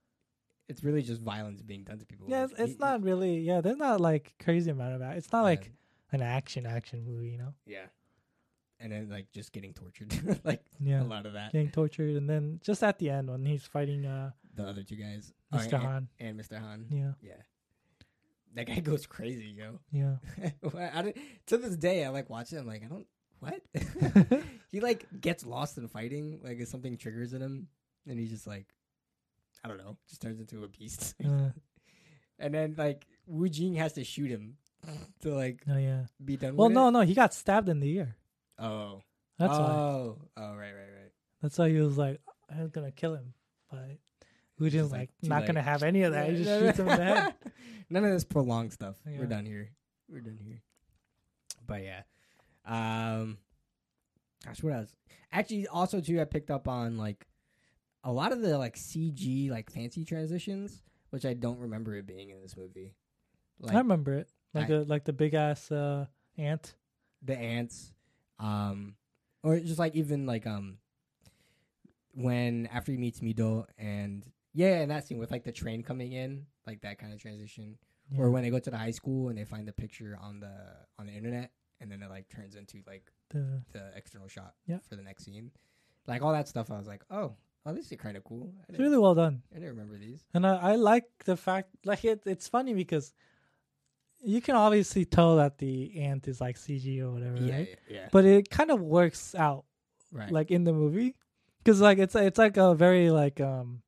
it's really just violence being done to people. yeah Like, it's, he- not really yeah there's not like crazy amount of that it's not like an action action movie you know yeah, and then like just getting tortured, like yeah a lot of that. getting tortured and then just at the end when he's fighting uh The other two guys, Oh, Mr. and- Han and Mr. Han. yeah Yeah, that guy goes crazy, yo. yeah I to this day, I like watching. I'm like, I don't what. he like gets lost in fighting. Like if something triggers in him, and he's just like, I don't know, just turns into a beast. uh, and then like Woo-jin has to shoot him to like oh yeah be done. well with no it. no he got stabbed in the ear Oh, that's why oh, oh, right, right, right. that's why he was like I was gonna kill him but Woo-jin's Just, like, like, not late. gonna have any of that he just shoots him in the head None of this prolonged stuff. Yeah. We're done here. We're done here. But yeah, um, gosh, what else? Actually, also too, I picked up on like a lot of the like CG like fancy transitions, which I don't remember it being in this movie. Like I remember it like the like the big ass uh ant the ants, um, or just like even like um, when after he meets Mido and yeah, and that scene with like the train coming in, like that kind of transition. Yeah. or when they go to the high school and they find the picture on the on the internet and then it like turns into like the the external shot Yeah. for the next scene like all that stuff i was like oh oh this is kind of cool it's really well done I didn't remember these And I, I like the fact, like it, it's funny because you can obviously tell that the ant is like CG or whatever, yeah right? yeah, yeah. But it kind of works out, right like in the movie, because like it's it's like a very like um,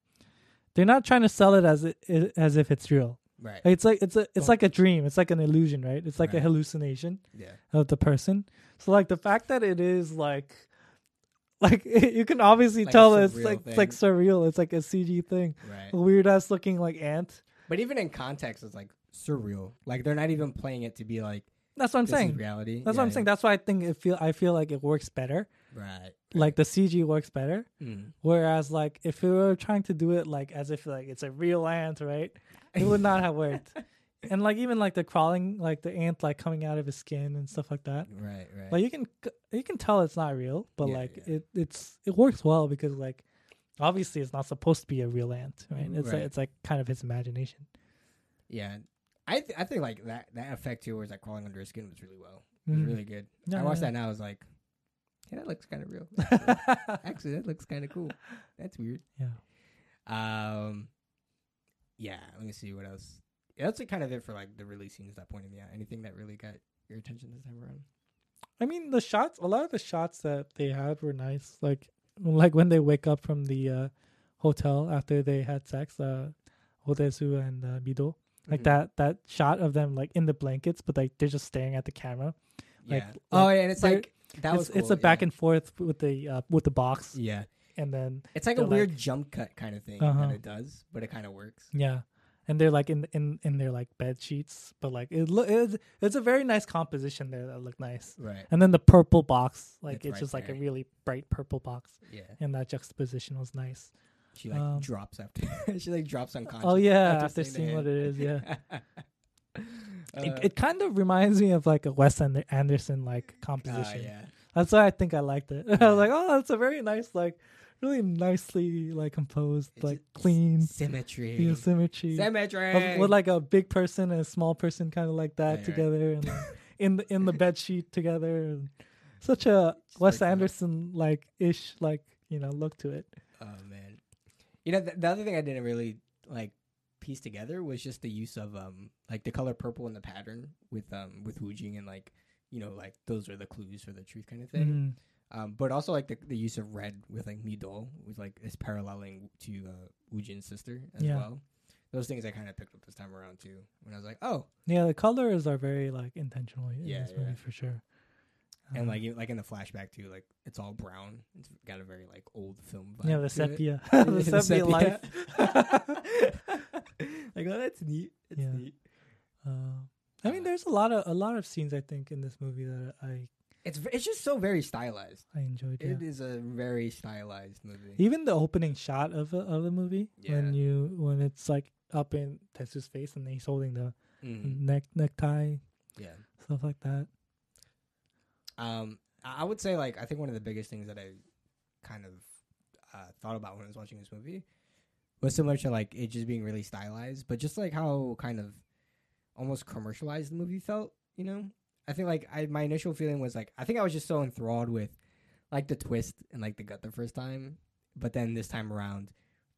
they're not trying to sell it as it as if it's real. Right It's like it's a it's like a dream. It's like an illusion, right? It's like a hallucination yeah of the person. So like the fact that it is like. Like you can obviously Like tell it's like it's like surreal. It's like a CG thing, right weird ass looking like ant. but even in context it's like surreal like they're not even playing it to be like That's what I'm saying. reality. That's Yeah, what I'm saying. That's why I think it feel I feel like it works better. right. Like the CG works better. Mm. Whereas like if we were trying to do it like as if like it's a real ant, right? It would not have worked. And like even like the crawling, like the ant like coming out of his skin and stuff like that. Right, right. Like you can you can tell it's not real, but Yeah, like yeah. it it's it works well because like obviously it's not supposed to be a real ant, right? It's Right. like it's like kind of his imagination. yeah, I th- I think like that that effect too, where it's like crawling under his skin, was really well. It was Mhm. really good. I watched that now. I was like, yeah, that looks kind of real. Actually, that looks kind of cool. That's weird. Yeah. Um. Yeah. Let me see what else. Yeah, that's like kind of it for like the releasing scenes that point in the. Anything that really got your attention this time around? I mean, the shots, a lot of the shots that they had were nice. Like, like when they wake up from the uh, hotel after they had sex, uh, Odesu and uh, Mido, like Mhm. that that shot of them like in the blankets, but like they're just staring at the camera. Yeah. like- oh yeah, and it's like that it's was. it's a cool, back yeah. and forth with the uh, with the box, Yeah, and then it's like a weird like- jump cut kind of thing Uh-huh. that it does, but it kind of works. yeah, and they're like in in in their like bed sheets, but like it look it's, it's a very nice composition there that look nice. Right. And then the purple box, like It's it's, right just like a really bright purple box, Yeah. and that juxtaposition was nice. She like Um, drops after. she like drops unconscious. Oh yeah, after seeing, seeing what it is, yeah. Uh, it, it kind of reminds me of like a Wes Anderson like uh, composition. yeah. That's why I think I liked it. I was like, oh, that's a very nice, like, really nicely like composed, It's like clean, Symmetry. the symmetry. Symmetry. Of, with like a big person and a small person kind of like that Right, right. together and like, in the in the bed sheet together and such a Wes like. Anderson like ish like you know look to it. Oh man. You know th- the other thing I didn't really like piece together was just the use of um like the color purple and the pattern with um with Woo-jin and like you know like those are the clues for the truth kind of thing. Mhm. Um, but also like the, the use of red with like Mido was like is paralleling to uh, Woo-jin's sister as Yeah. well. Those things I kind of picked up this time around too. When I was like, oh, Yeah, the colors are very like intentional in Yeah, this movie for sure. and Um, like you- like in the flashback too, like it's all brown. It's got a very like old film. Vibe yeah, the sepia, Yeah, the sepia life. like oh, that's neat. It's Yeah. neat. Uh, I mean, there's a lot of a lot of scenes I think in this movie that I It's it's just so very stylized. I enjoyed. Yeah. It is a very stylized movie. Even the opening shot of the, of the movie when you when it's like up in Tetsu's face and he's holding the Mhm. neck necktie Yeah. stuff like that. Um, I I would say like I think one of the biggest things that I kind of uh, thought about when I was watching this movie was similar to like it just being really stylized, but just like how kind of almost commercialized the movie felt. You know, I think like I my initial feeling was like I think I was just so enthralled with like the twist and like the gut the first time, but then this time around,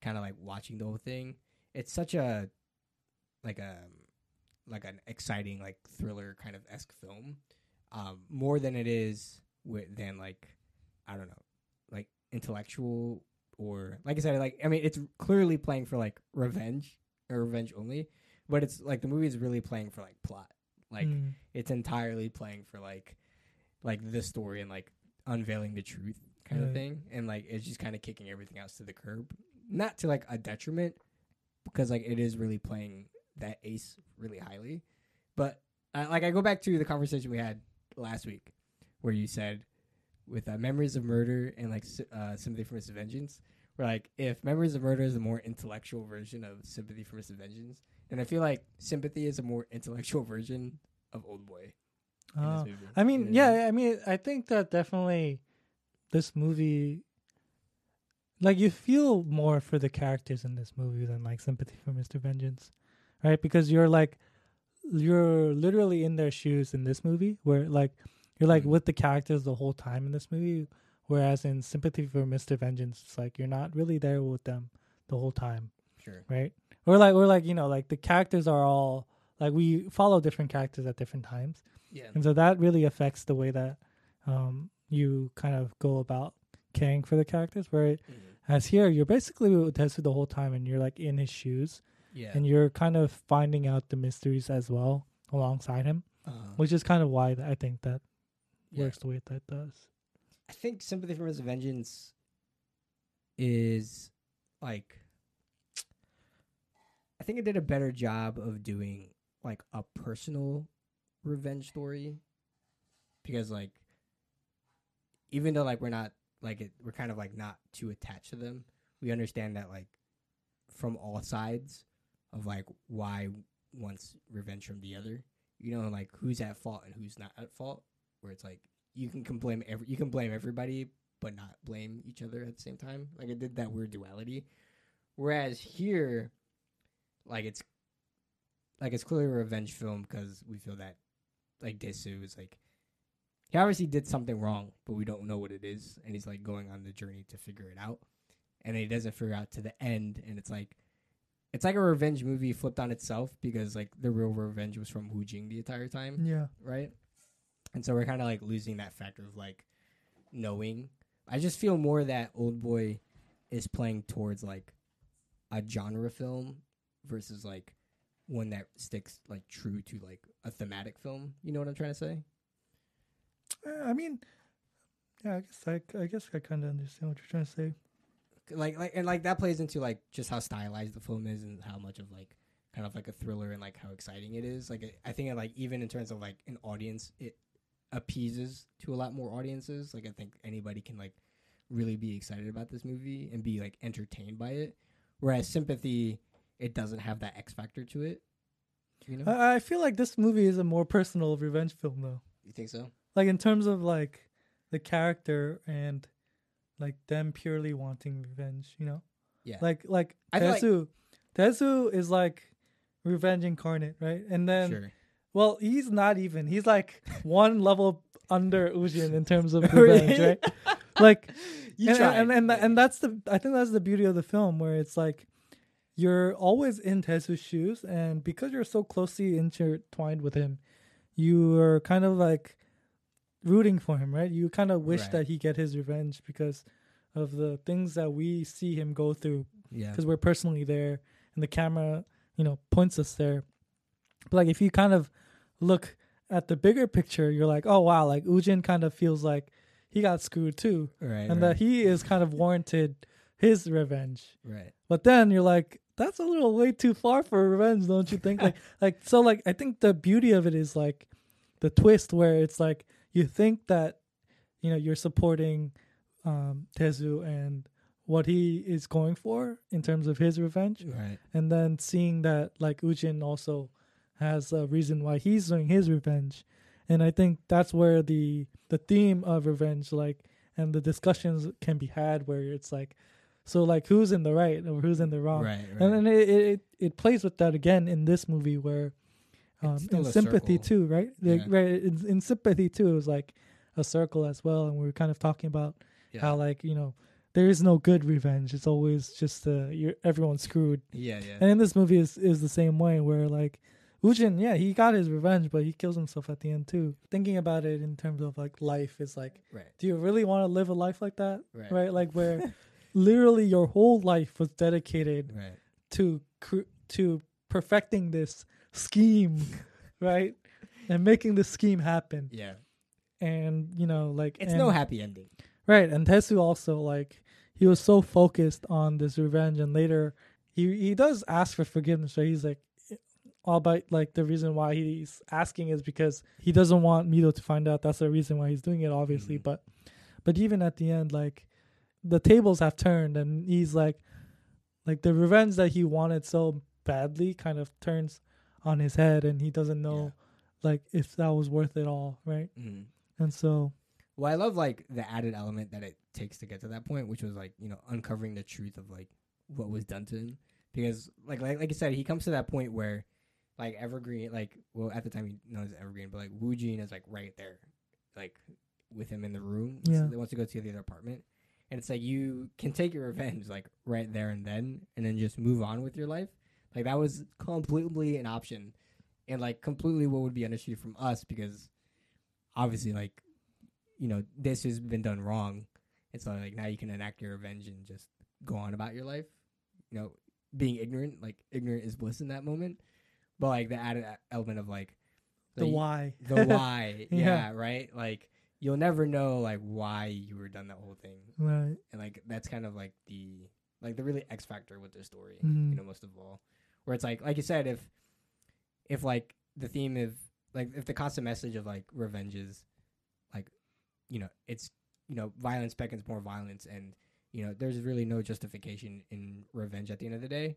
kind of like watching the whole thing, it's such a like a like an exciting like thriller kind of esque film um, more than it is with than like I don't know, like intellectual or like I said, like I mean, it's clearly playing for like revenge or revenge only, but it's like the movie is really playing for like plot, like Mm. it's entirely playing for like like the story and like unveiling the truth kind of thing, and like it's just kind of kicking everything else to the curb, not to like a detriment, because like it is really playing that ace really highly, but uh, like I go back to the conversation we had last week where you said with uh, memories of murder and like uh, sympathy for Mr. Vengeance, where like if memories of murder is a more intellectual version of sympathy for Mr. Vengeance, then I feel like sympathy is a more intellectual version of Old Boy. Uh. I mean, know what I mean? yeah, I mean, I think that definitely this movie, like, you feel more for the characters in this movie than like sympathy for Mr. Vengeance, right? Because you're like, you're literally in their shoes in this movie, where like you're like Mhm. with the characters the whole time in this movie, whereas in sympathy for Mr. Vengeance, it's like you're not really there with them the whole time sure. right? Or like, we're like, you know, like the characters are all like we follow different characters at different times, Yeah. and so that really affects the way that um, you kind of go about caring for the characters. Where Mhm. as here, you're basically with Tetsu the whole time, and you're like in his shoes, Yeah. and you're kind of finding out the mysteries as well alongside him, Uh, which is kind of why I think that yeah. works the way that does. I think Sympathy for Mr. Vengeance is like I think it did a better job of doing like a personal revenge story because like even though like we're not like it, we're kind of like not too attached to them, we understand that like from all sides of like why wants revenge from the other. You know, like who's at fault and who's not at fault. Where it's like you can com- blame every you can blame everybody, but not blame each other at the same time. Like it did that weird duality. Whereas here, like it's like it's clearly a revenge film because we feel that like Dae-su is like he obviously did something wrong, but we don't know what it is, and he's like going on the journey to figure it out, and he doesn't figure out to the end, and it's like it's like a revenge movie flipped on itself because like the real revenge was from Woo-jin the entire time, Yeah. right? And so we're kind of like losing that factor of like knowing. I just feel more that Old Boy is playing towards like a genre film versus like one that sticks like true to like a thematic film. You know what I'm trying to say? Uh, I mean, yeah, I guess I, I guess I kind of understand what you're trying to say. Like like and like that plays into like just how stylized the film is and how much of like kind of like a thriller and like how exciting it is. Like it, I think like even in terms of like an audience, it appeases to a lot more audiences. Like I think anybody can like really be excited about this movie and be like entertained by it. Whereas sympathy, it doesn't have that X factor to it. You know? I, I feel like this movie is a more personal revenge film, though. you think so? Like in terms of like the character and like them purely wanting revenge. You know, Yeah. like like I feel like- Tezu. Tezu is like revenge incarnate, right? And then sure. Well, he's not even. He's like one level under Woo-jin in terms of revenge, right? Like, You and, tried. and and and that's the. I think that's the beauty of the film, where it's like you're always in Tezu's shoes, and because you're so closely intertwined with him, you are kind of like rooting for him, right? You kind of wish Right. that he get his revenge because of the things that we see him go through yeah. because we're personally there and the camera you know points us there but like if you kind of look at the bigger picture you're like oh wow like Woo-jin kind of feels like he got screwed too Right. and right. that he is kind of warranted his revenge right. but then you're like that's a little way too far for revenge don't you think? Like like so like i think the beauty of it is like the twist where it's like you think that you know you're supporting um tezu and what he is going for in terms of his revenge. Right. and then seeing that like Woo-jin also has a reason why he's doing his revenge, and I think that's where the the theme of revenge like and the discussions can be had where it's like, so like who's in the right or who's in the wrong, Right. Right. and then it, it it plays with that again in this movie where, um, in sympathy circle. too, right? Like, Yeah. right in, in sympathy too, it was like a circle as well, and we were kind of talking about yeah. how like you know there is no good revenge; it's always just uh, you're everyone's screwed. yeah. Yeah. And in this movie is is the same way where like Woo-jin, yeah, he got his revenge, but he kills himself at the end too. Thinking about it in terms of like life is like, right. do you really want to live a life like that? Right. Right? Like where literally your whole life was dedicated Right. to cr- to perfecting this scheme, right? And making this scheme happen. Yeah. And you know, like It's and- no happy ending. Right, and Tetsu also like he was so focused on this revenge, and later he he does ask for forgiveness. Right, he's like, all by like the reason why he's asking is because he doesn't want Mido to find out. That's the reason why he's doing it, obviously. Mhm. But but even at the end, like the tables have turned, and he's like, like the revenge that he wanted so badly kind of turns on his head, and he doesn't know like if that was worth it all, right? Mm. And so Well, I love like the added element that it takes to get to that point, which was like you know uncovering the truth of like what was done to him. Because like like like you said, he comes to that point where like Evergreen, like well at the time he knows Evergreen, but like Woo-jin is like right there, like with him in the room. Yeah. They wants to go to the other apartment, and it's like you can take your revenge like right there and then, and then just move on with your life. Like that was completely an option, and like completely what would be understood from us because obviously like you know this has been done wrong, and so like now you can enact your revenge and just go on about your life. You know, being ignorant, like ignorant is bliss in that moment, but like the added element of like the like, why, the why, Yeah. yeah, right, like. You'll never know like why you were done that whole thing, right? and like that's kind of like the like the really X factor with the story Mhm. you know most of all where it's like like you said if if like the theme of like if the constant message of like revenge is like you know it's you know violence beckons more violence and you know there's really no justification in revenge at the end of the day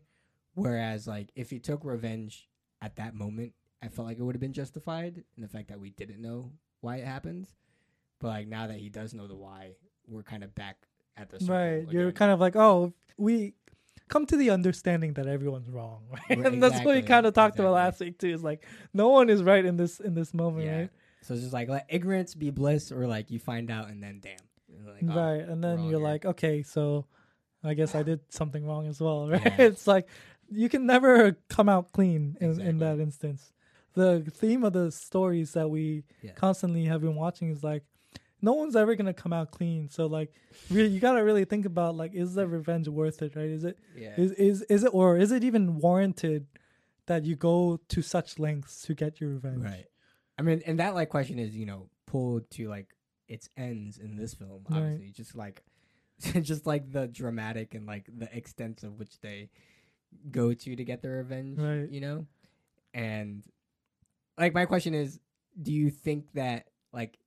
whereas like if he took revenge at that moment i felt like it would have been justified in the fact that we didn't know why it happens but like now that he does know the why we're kind of back at the right. You're kind of like, oh, we come to the understanding that everyone's wrong, right? Right, and that's what we kind of talked about last week too. Is like no one is right in this in this moment, yeah right? so it's just like let ignorance be bliss or like you find out and then damn like, oh, right. And then you're here. like, okay, so I guess I did something wrong as well, right? Yeah. it's like you can never come out clean in, in that instance. The theme of the stories that we Yeah. constantly have been watching is like no one's ever gonna come out clean. So like really you gotta really think about like is the revenge worth it, right? Is it yeah is is is it or is it even warranted that you go to such lengths to get your revenge? Right. I mean, and that like question is, you know, pulled to like its ends in this film, Right. obviously. Just like just like the dramatic and like the extent of which they go to to get their revenge. Right. You know? And like my question is, do you think that like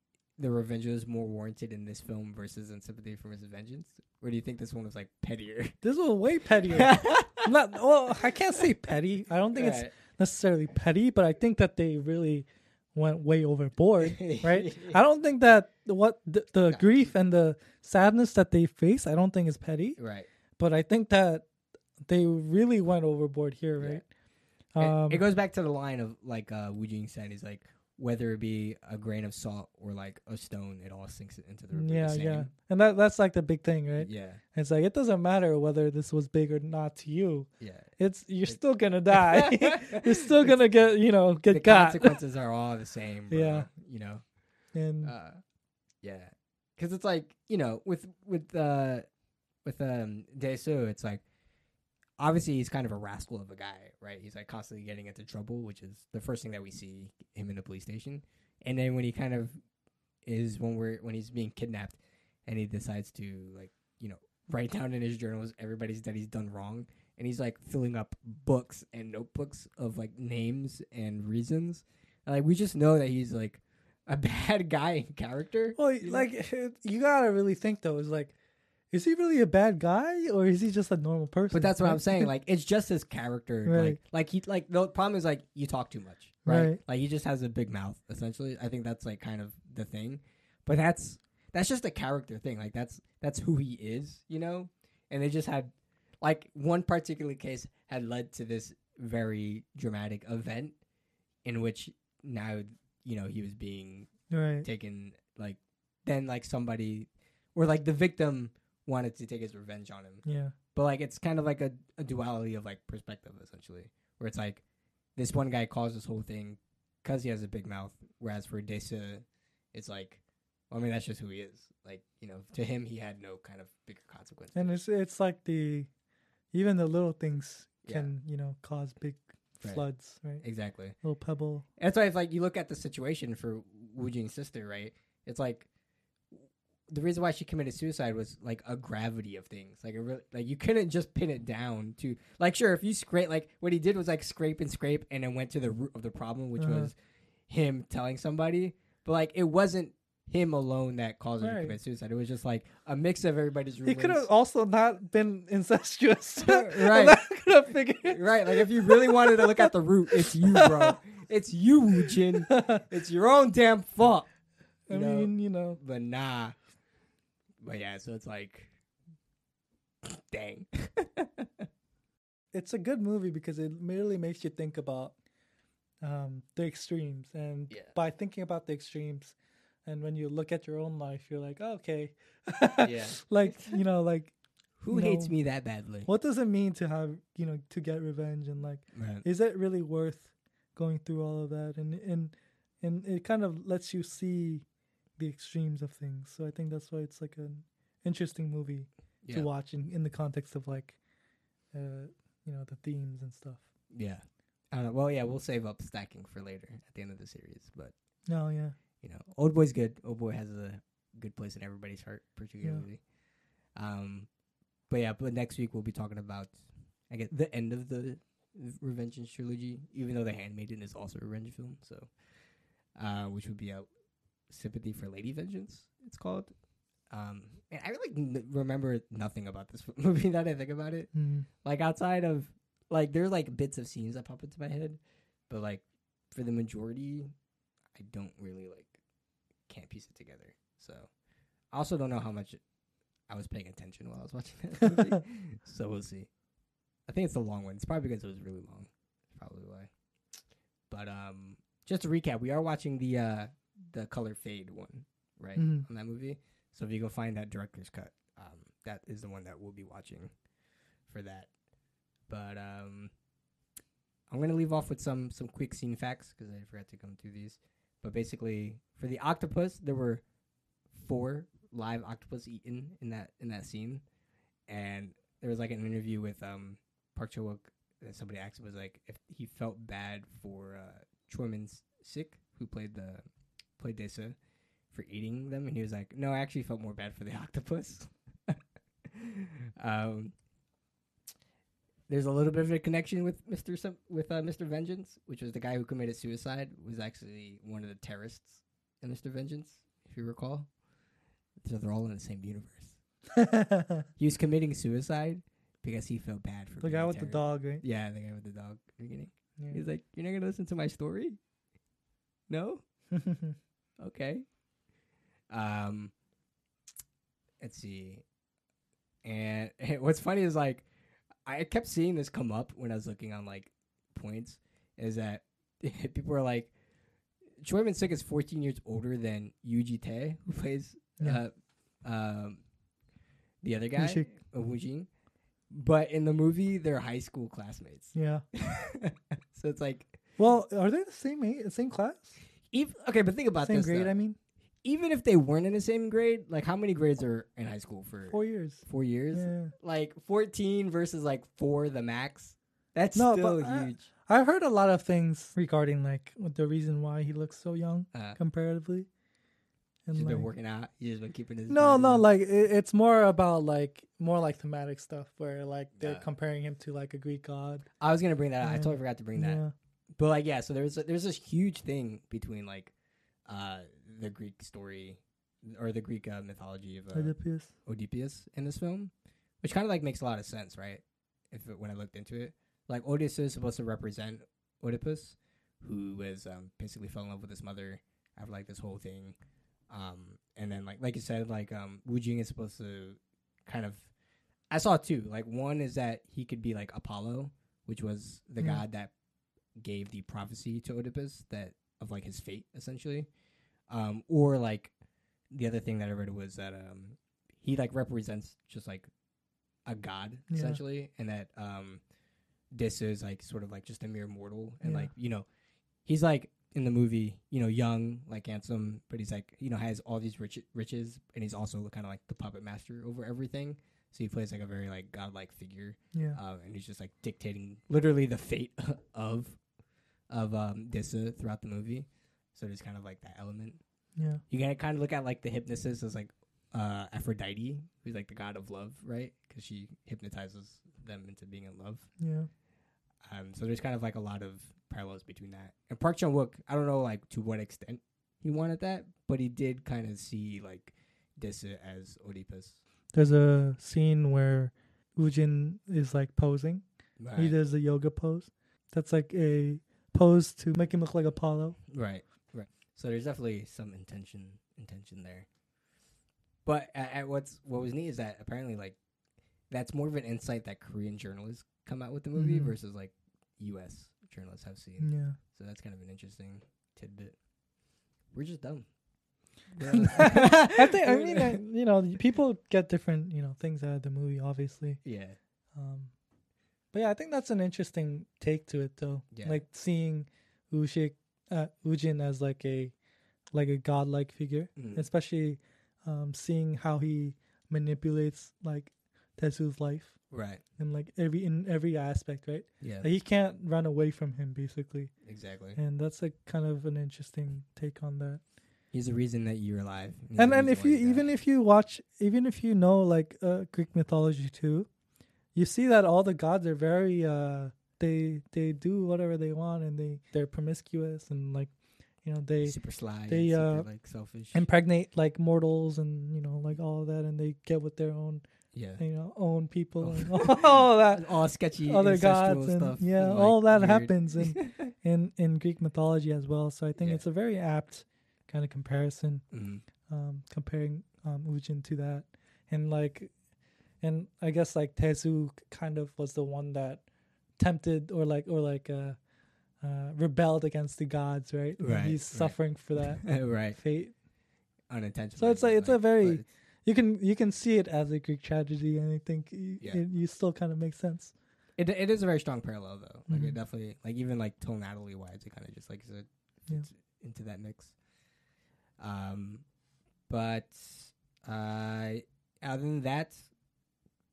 the revenge was more warranted in this film versus in Sympathy for Mrs. Vengeance? Or do you think this one was like pettier? This was way pettier. Not well, I can't say petty. I don't think it's necessarily petty, but I think that they really went way overboard, right? I don't think that what the, the No. grief and the sadness that they face, I don't think is petty, right. but I think that they really went overboard here, Yeah. right? It- Um, it goes back to the line of like uh, Woo-jin said, he's like, whether it be a grain of salt or like a stone, it all sinks into the river. the yeah, same. yeah, and that that's like the big thing, right? yeah, It's like it doesn't matter whether this was big or not to you. yeah. It's you're still gonna die. you're still gonna get you know get the got. consequences are all the same. Bro, Yeah. you know. and Uh, yeah, because it's like you know with with uh with um Dae-su, it's like obviously he's kind of a rascal of a guy, right? He's like constantly getting into trouble, which is the first thing that we see him in the police station. And then when he kind of is when we're when he's being kidnapped, and he decides to like you know write down in his journals everybody's that he's done wrong, and he's like filling up books and notebooks of like names and reasons. And, like we just know that he's like a bad guy in character. Well, you know? like you gotta really think though. Is like, is he really a bad guy or is he just a normal person? But that's what I'm saying. Like it's just his character. Right. Like like he like the problem is like you talk too much. Right? Right. Like he just has a big mouth, essentially. I think that's like kind of the thing. But that's that's just a character thing. Like that's that's who he is, you know? And they just had like one particular case had led to this very dramatic event in which now, you know, he was being right. taken like then like somebody or like the victim wanted to take his revenge on him Yeah. but like it's kind of like a, a duality of like perspective essentially where it's like this one guy caused this whole thing because he has a big mouth whereas for Dae-su it's like well, I mean that's just who he is like you know to him he had no kind of bigger consequences And it's it's like the even the little things Yeah. can you know cause big Right. floods, right? exactly Little pebble. that's why if like you look at the situation for Woo-jin's sister right it's like the reason why she committed suicide was like a gravity of things. Like a really, like you couldn't just pin it down to like sure if you scrape like what he did was like scrape and scrape and then went to the root of the problem, which Uh-huh. was him telling somebody. But like it wasn't him alone that caused her to commit suicide. It was just like a mix of everybody's He could have also not been incestuous. Right. Could have figured. right, like if you really wanted to look at the root, it's you, bro. it's you, Jin. It's your own damn fault. I know? mean, you know, But nah. But yeah, so it's like, dang. it's a good movie because it merely makes you think about um, the extremes, and Yeah. by thinking about the extremes, and when you look at your own life, you're like, oh, okay, Yeah. like you know, like Who No. hates me that badly? what does it mean to have you know to get revenge, and like, Right. is it really worth going through all of that? And and and it kind of lets you see the extremes of things. So I think that's why it's like an interesting movie Yeah. to watch in, in the context of like, uh, you know, the themes and stuff. yeah. I don't know. Well, yeah, we'll save up stacking for later at the end of the series. But, No, yeah. you know, Old Boy's good. Old Boy has a good place in everybody's heart, particularly. Um, but yeah, but next week we'll be talking about, I guess, the end of the Revengeance trilogy, even though The Handmaiden is also a revenge film. So uh, which would be a sympathy for Lady Vengeance. It's called. Um, and I really n- remember nothing about this movie that I think about it. Mm. Like outside of like there's like bits of scenes that pop into my head, but like for the majority, I don't really like can't piece it together. So I also don't know how much I was paying attention while I was watching that movie. so we'll see. I think it's a long one. It's probably because it was really long. Probably why. But um, just to recap, we are watching the uh the color fade one, right? Mhm. On that movie. So if you go find that director's cut, um, that is the one that we'll be watching for that. But um, I'm gonna leave off with some some quick scene facts because I forgot to come through these. But basically, for the octopus, there were four live octopus eaten in that in that scene, and there was like an interview with um Park Chan Wook somebody asked him was like if he felt bad for uh, Choi Min Sik who played the played Dae-su for eating them, and he was like, no, I actually felt more bad for the octopus. um, there's a little bit of a connection with Mister with uh, Mister Vengeance, which was the guy who committed suicide. Was actually one of the terrorists in Mister Vengeance, if you recall. So they're all in the same universe. He was committing suicide because he felt bad for being guy with the dog, right? Yeah, the guy with the dog. the Beginning. Yeah. He's like, "You're not gonna listen to my story." No. Okay. Um. Let's see. And what's funny is like, I kept seeing this come up when I was looking on like points. Is that people are like, Choi Min Sik is 14 years older than Yoo Ji-tae, who plays Yeah. uh, um, the other guy, Woo-shik. uh, Woo-jin. But in the movie, they're high school classmates. yeah. so it's like, Well, are they the same age, same class, even, okay, but think about same this. grade? though. I mean, even if they weren't in the same grade, like how many grades are in high school for four years. four years? Yeah. Like 14 versus like four, the max. That's No, still but I- huge. I've heard a lot of things regarding like what the reason why he looks so young Uh, comparatively. And he's been working out. He's been keeping his. No, body no, like it, it's more about like more like thematic stuff where like they're Yeah. comparing him to like a Greek god. I was gonna bring that. up. I totally forgot to bring that. Yeah. But like, yeah. So there's there's this huge thing between like, uh, the Greek story or the Greek uh, mythology of uh, Oedipus. Oedipus in this film, which kind of like makes a lot of sense, right? If it, when I looked into it, like Odysseus is supposed to represent Oedipus, who was um, basically fell in love with his mother after like this whole thing, um, and then like like you said, like um, Woo-jin is supposed to kind of. I saw two. Like one is that he could be like Apollo, which was the Yeah. god that gave the prophecy to Oedipus that of like his fate essentially, um, or like the other thing that I read was that um, he like represents just like a god Yeah. essentially, and that um, this is like sort of like just a mere mortal, and Yeah. like you know, he's like in the movie, you know, young, like handsome, but he's like you know has all these rich- riches, and he's also kind of like the puppet master over everything. So he plays like a very like godlike figure, Yeah. um, and he's just like dictating literally the fate of of um, Dae-su throughout the movie. So there's kind of like that element yeah. you gotta kind of look at like the hypnosis as like uh Aphrodite, who's like the god of love, right? Because she hypnotizes them into being in love. Yeah. Um, so there's kind of like a lot of parallels between that. And Park Chan Wook, I don't know like to what extent he wanted that, but he did kind of see like Dae-su as Oedipus. There's a scene where Woo-jin is like posing. He does the yoga pose. That's like a pose to make him look like Apollo. right, right. So there's definitely some intention intention there. But at, at what's what was neat is that apparently like that's more of an insight that Korean journalists come out with the movie Mhm. versus like U.S. journalists have seen. Yeah. So that's kind of an interesting tidbit. We're just dumb. I think I mean I, you know people get different you know things out of the movie obviously. yeah, Um, but yeah, I think that's an interesting take to it though. Yeah. Like seeing Ushik, uh, Woo-jin as like a like a godlike figure, Mhm. especially um, seeing how he manipulates like Dae-su's life right. in like every in every aspect, right? Yeah, Like, he can't run away from him basically, exactly. and that's like kind of an interesting take on that. He's the reason that you're alive. He's and and if you even if you watch even if you know like uh, Greek mythology too, you see that all the gods are very uh they they do whatever they want and they they're promiscuous and like you know they super sly, they, super, uh, like selfish. impregnate like mortals and you know like all of that, and they get with their own yeah, you know own people Oh. and all that all sketchy other gods and stuff. yeah and, all that weird- happens in in in Greek mythology as well. So I think Yeah. it's a very apt kind of comparison. Mhm. um, comparing um, Woo-jin to that, and like, and I guess like Dae-su kind of was the one that tempted or like or like uh, uh, rebelled against the gods, right? Right, he's right. suffering for that right, fate. unintentional. So it's like- it's a very- You can you can see it as a Greek tragedy, and I think y- Yeah. it, you still kind of make sense. It it is a very strong parallel though. Like it Mhm. definitely like even like tonality wise, it kind of just like it Yeah. fits into that mix. Um, but uh, other than that,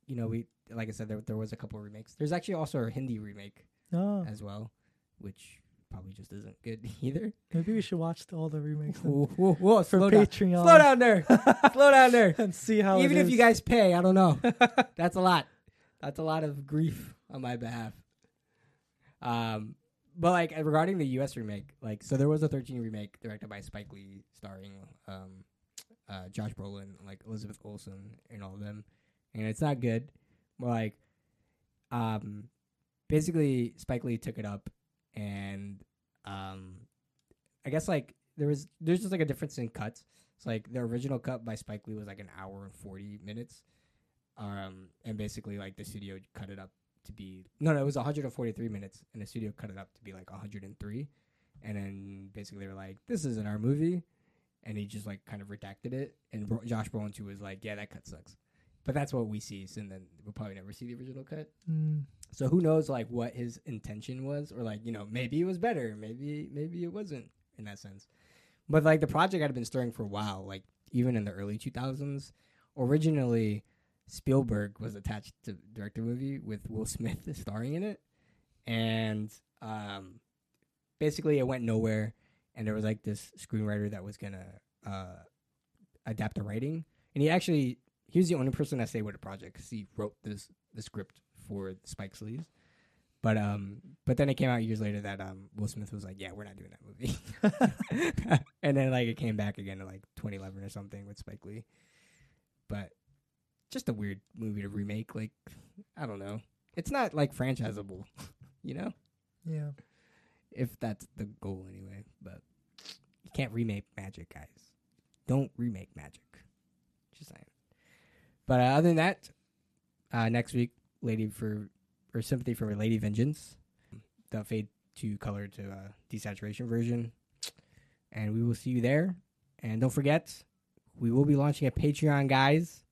you know, we like I said, there there was a couple remakes. There's actually also a Hindi remake Oh, as well, which probably just isn't good either. maybe we should watch all the remakes Whoa, whoa, whoa, for slow down, Patreon. slow down there, slow down there. and see how. Even if you guys pay, I don't know. That's a lot. That's a lot of grief on my behalf. Um, but like regarding the U.S. remake, like so there was a 13 remake directed by Spike Lee, starring um, uh, Josh Brolin, like Elizabeth Olsen, and all of them, and it's not good. Like, um, basically Spike Lee took it up, and um, I guess like there was there's just like a difference in cuts. It's like the original cut by Spike Lee was like an hour and forty minutes, um, and basically like the studio cut it up to be no, no, it was 143 minutes, and the studio cut it up to be like 103, and then basically they were like, "This isn't our movie," and he just like kind of redacted it, and Josh Brolin too was like, "Yeah, that cut sucks," but that's what we see, and then we'll probably never see the original cut. Mm, So who knows like what his intention was, or like you know maybe it was better, maybe maybe it wasn't in that sense. But like the project had been stirring for a while, like even in the early two thousands. Originally, Spielberg was attached to direct the movie with Will Smith starring in it, and um, basically it went nowhere. And there was like this screenwriter that was gonna uh, adapt the writing, and he actually he was the only person that stayed with the project because he wrote this the script for Spike Lee's. But um, but then it came out years later that um, Will Smith was like, "Yeah, we're not doing that movie," and then like it came back again in like 2011 or something with Spike Lee. But just a weird movie to remake. Like, I don't know. It's not like franchisable, you know, yeah. if that's the goal anyway. But you can't remake Magic, guys. Don't remake Magic. Just saying. But uh, other than that, uh, next week, Lady for or Sympathy for Lady Vengeance, the fade to color to uh, desaturation version, and we will see you there. And don't forget, we will be launching a Patreon, guys.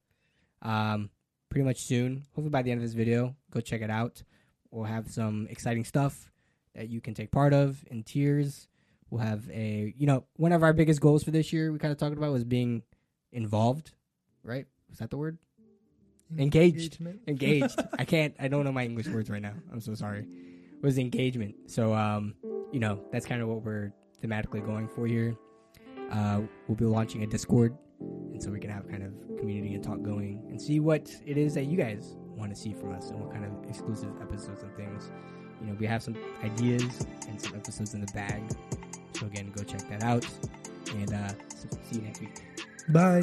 Um, pretty much soon. Hopefully by the end of this video, go check it out. We'll have some exciting stuff that you can take part of in tiers. We'll have a, you know, one of our biggest goals for this year we kind of talked about was being involved, right? Was that the word? Engaged. Engaged. I can't, I don't know my English words right now. I'm so sorry. Was engagement. So, um, you know, that's kind of what we're thematically going for here. Uh, we'll be launching a Discord, and so we can have kind of community and talk going and see what it is that you guys want to see from us and what kind of exclusive episodes and things. You know, we have some ideas and some episodes in the bag. So again, go check that out, and uh, see you next week. Bye.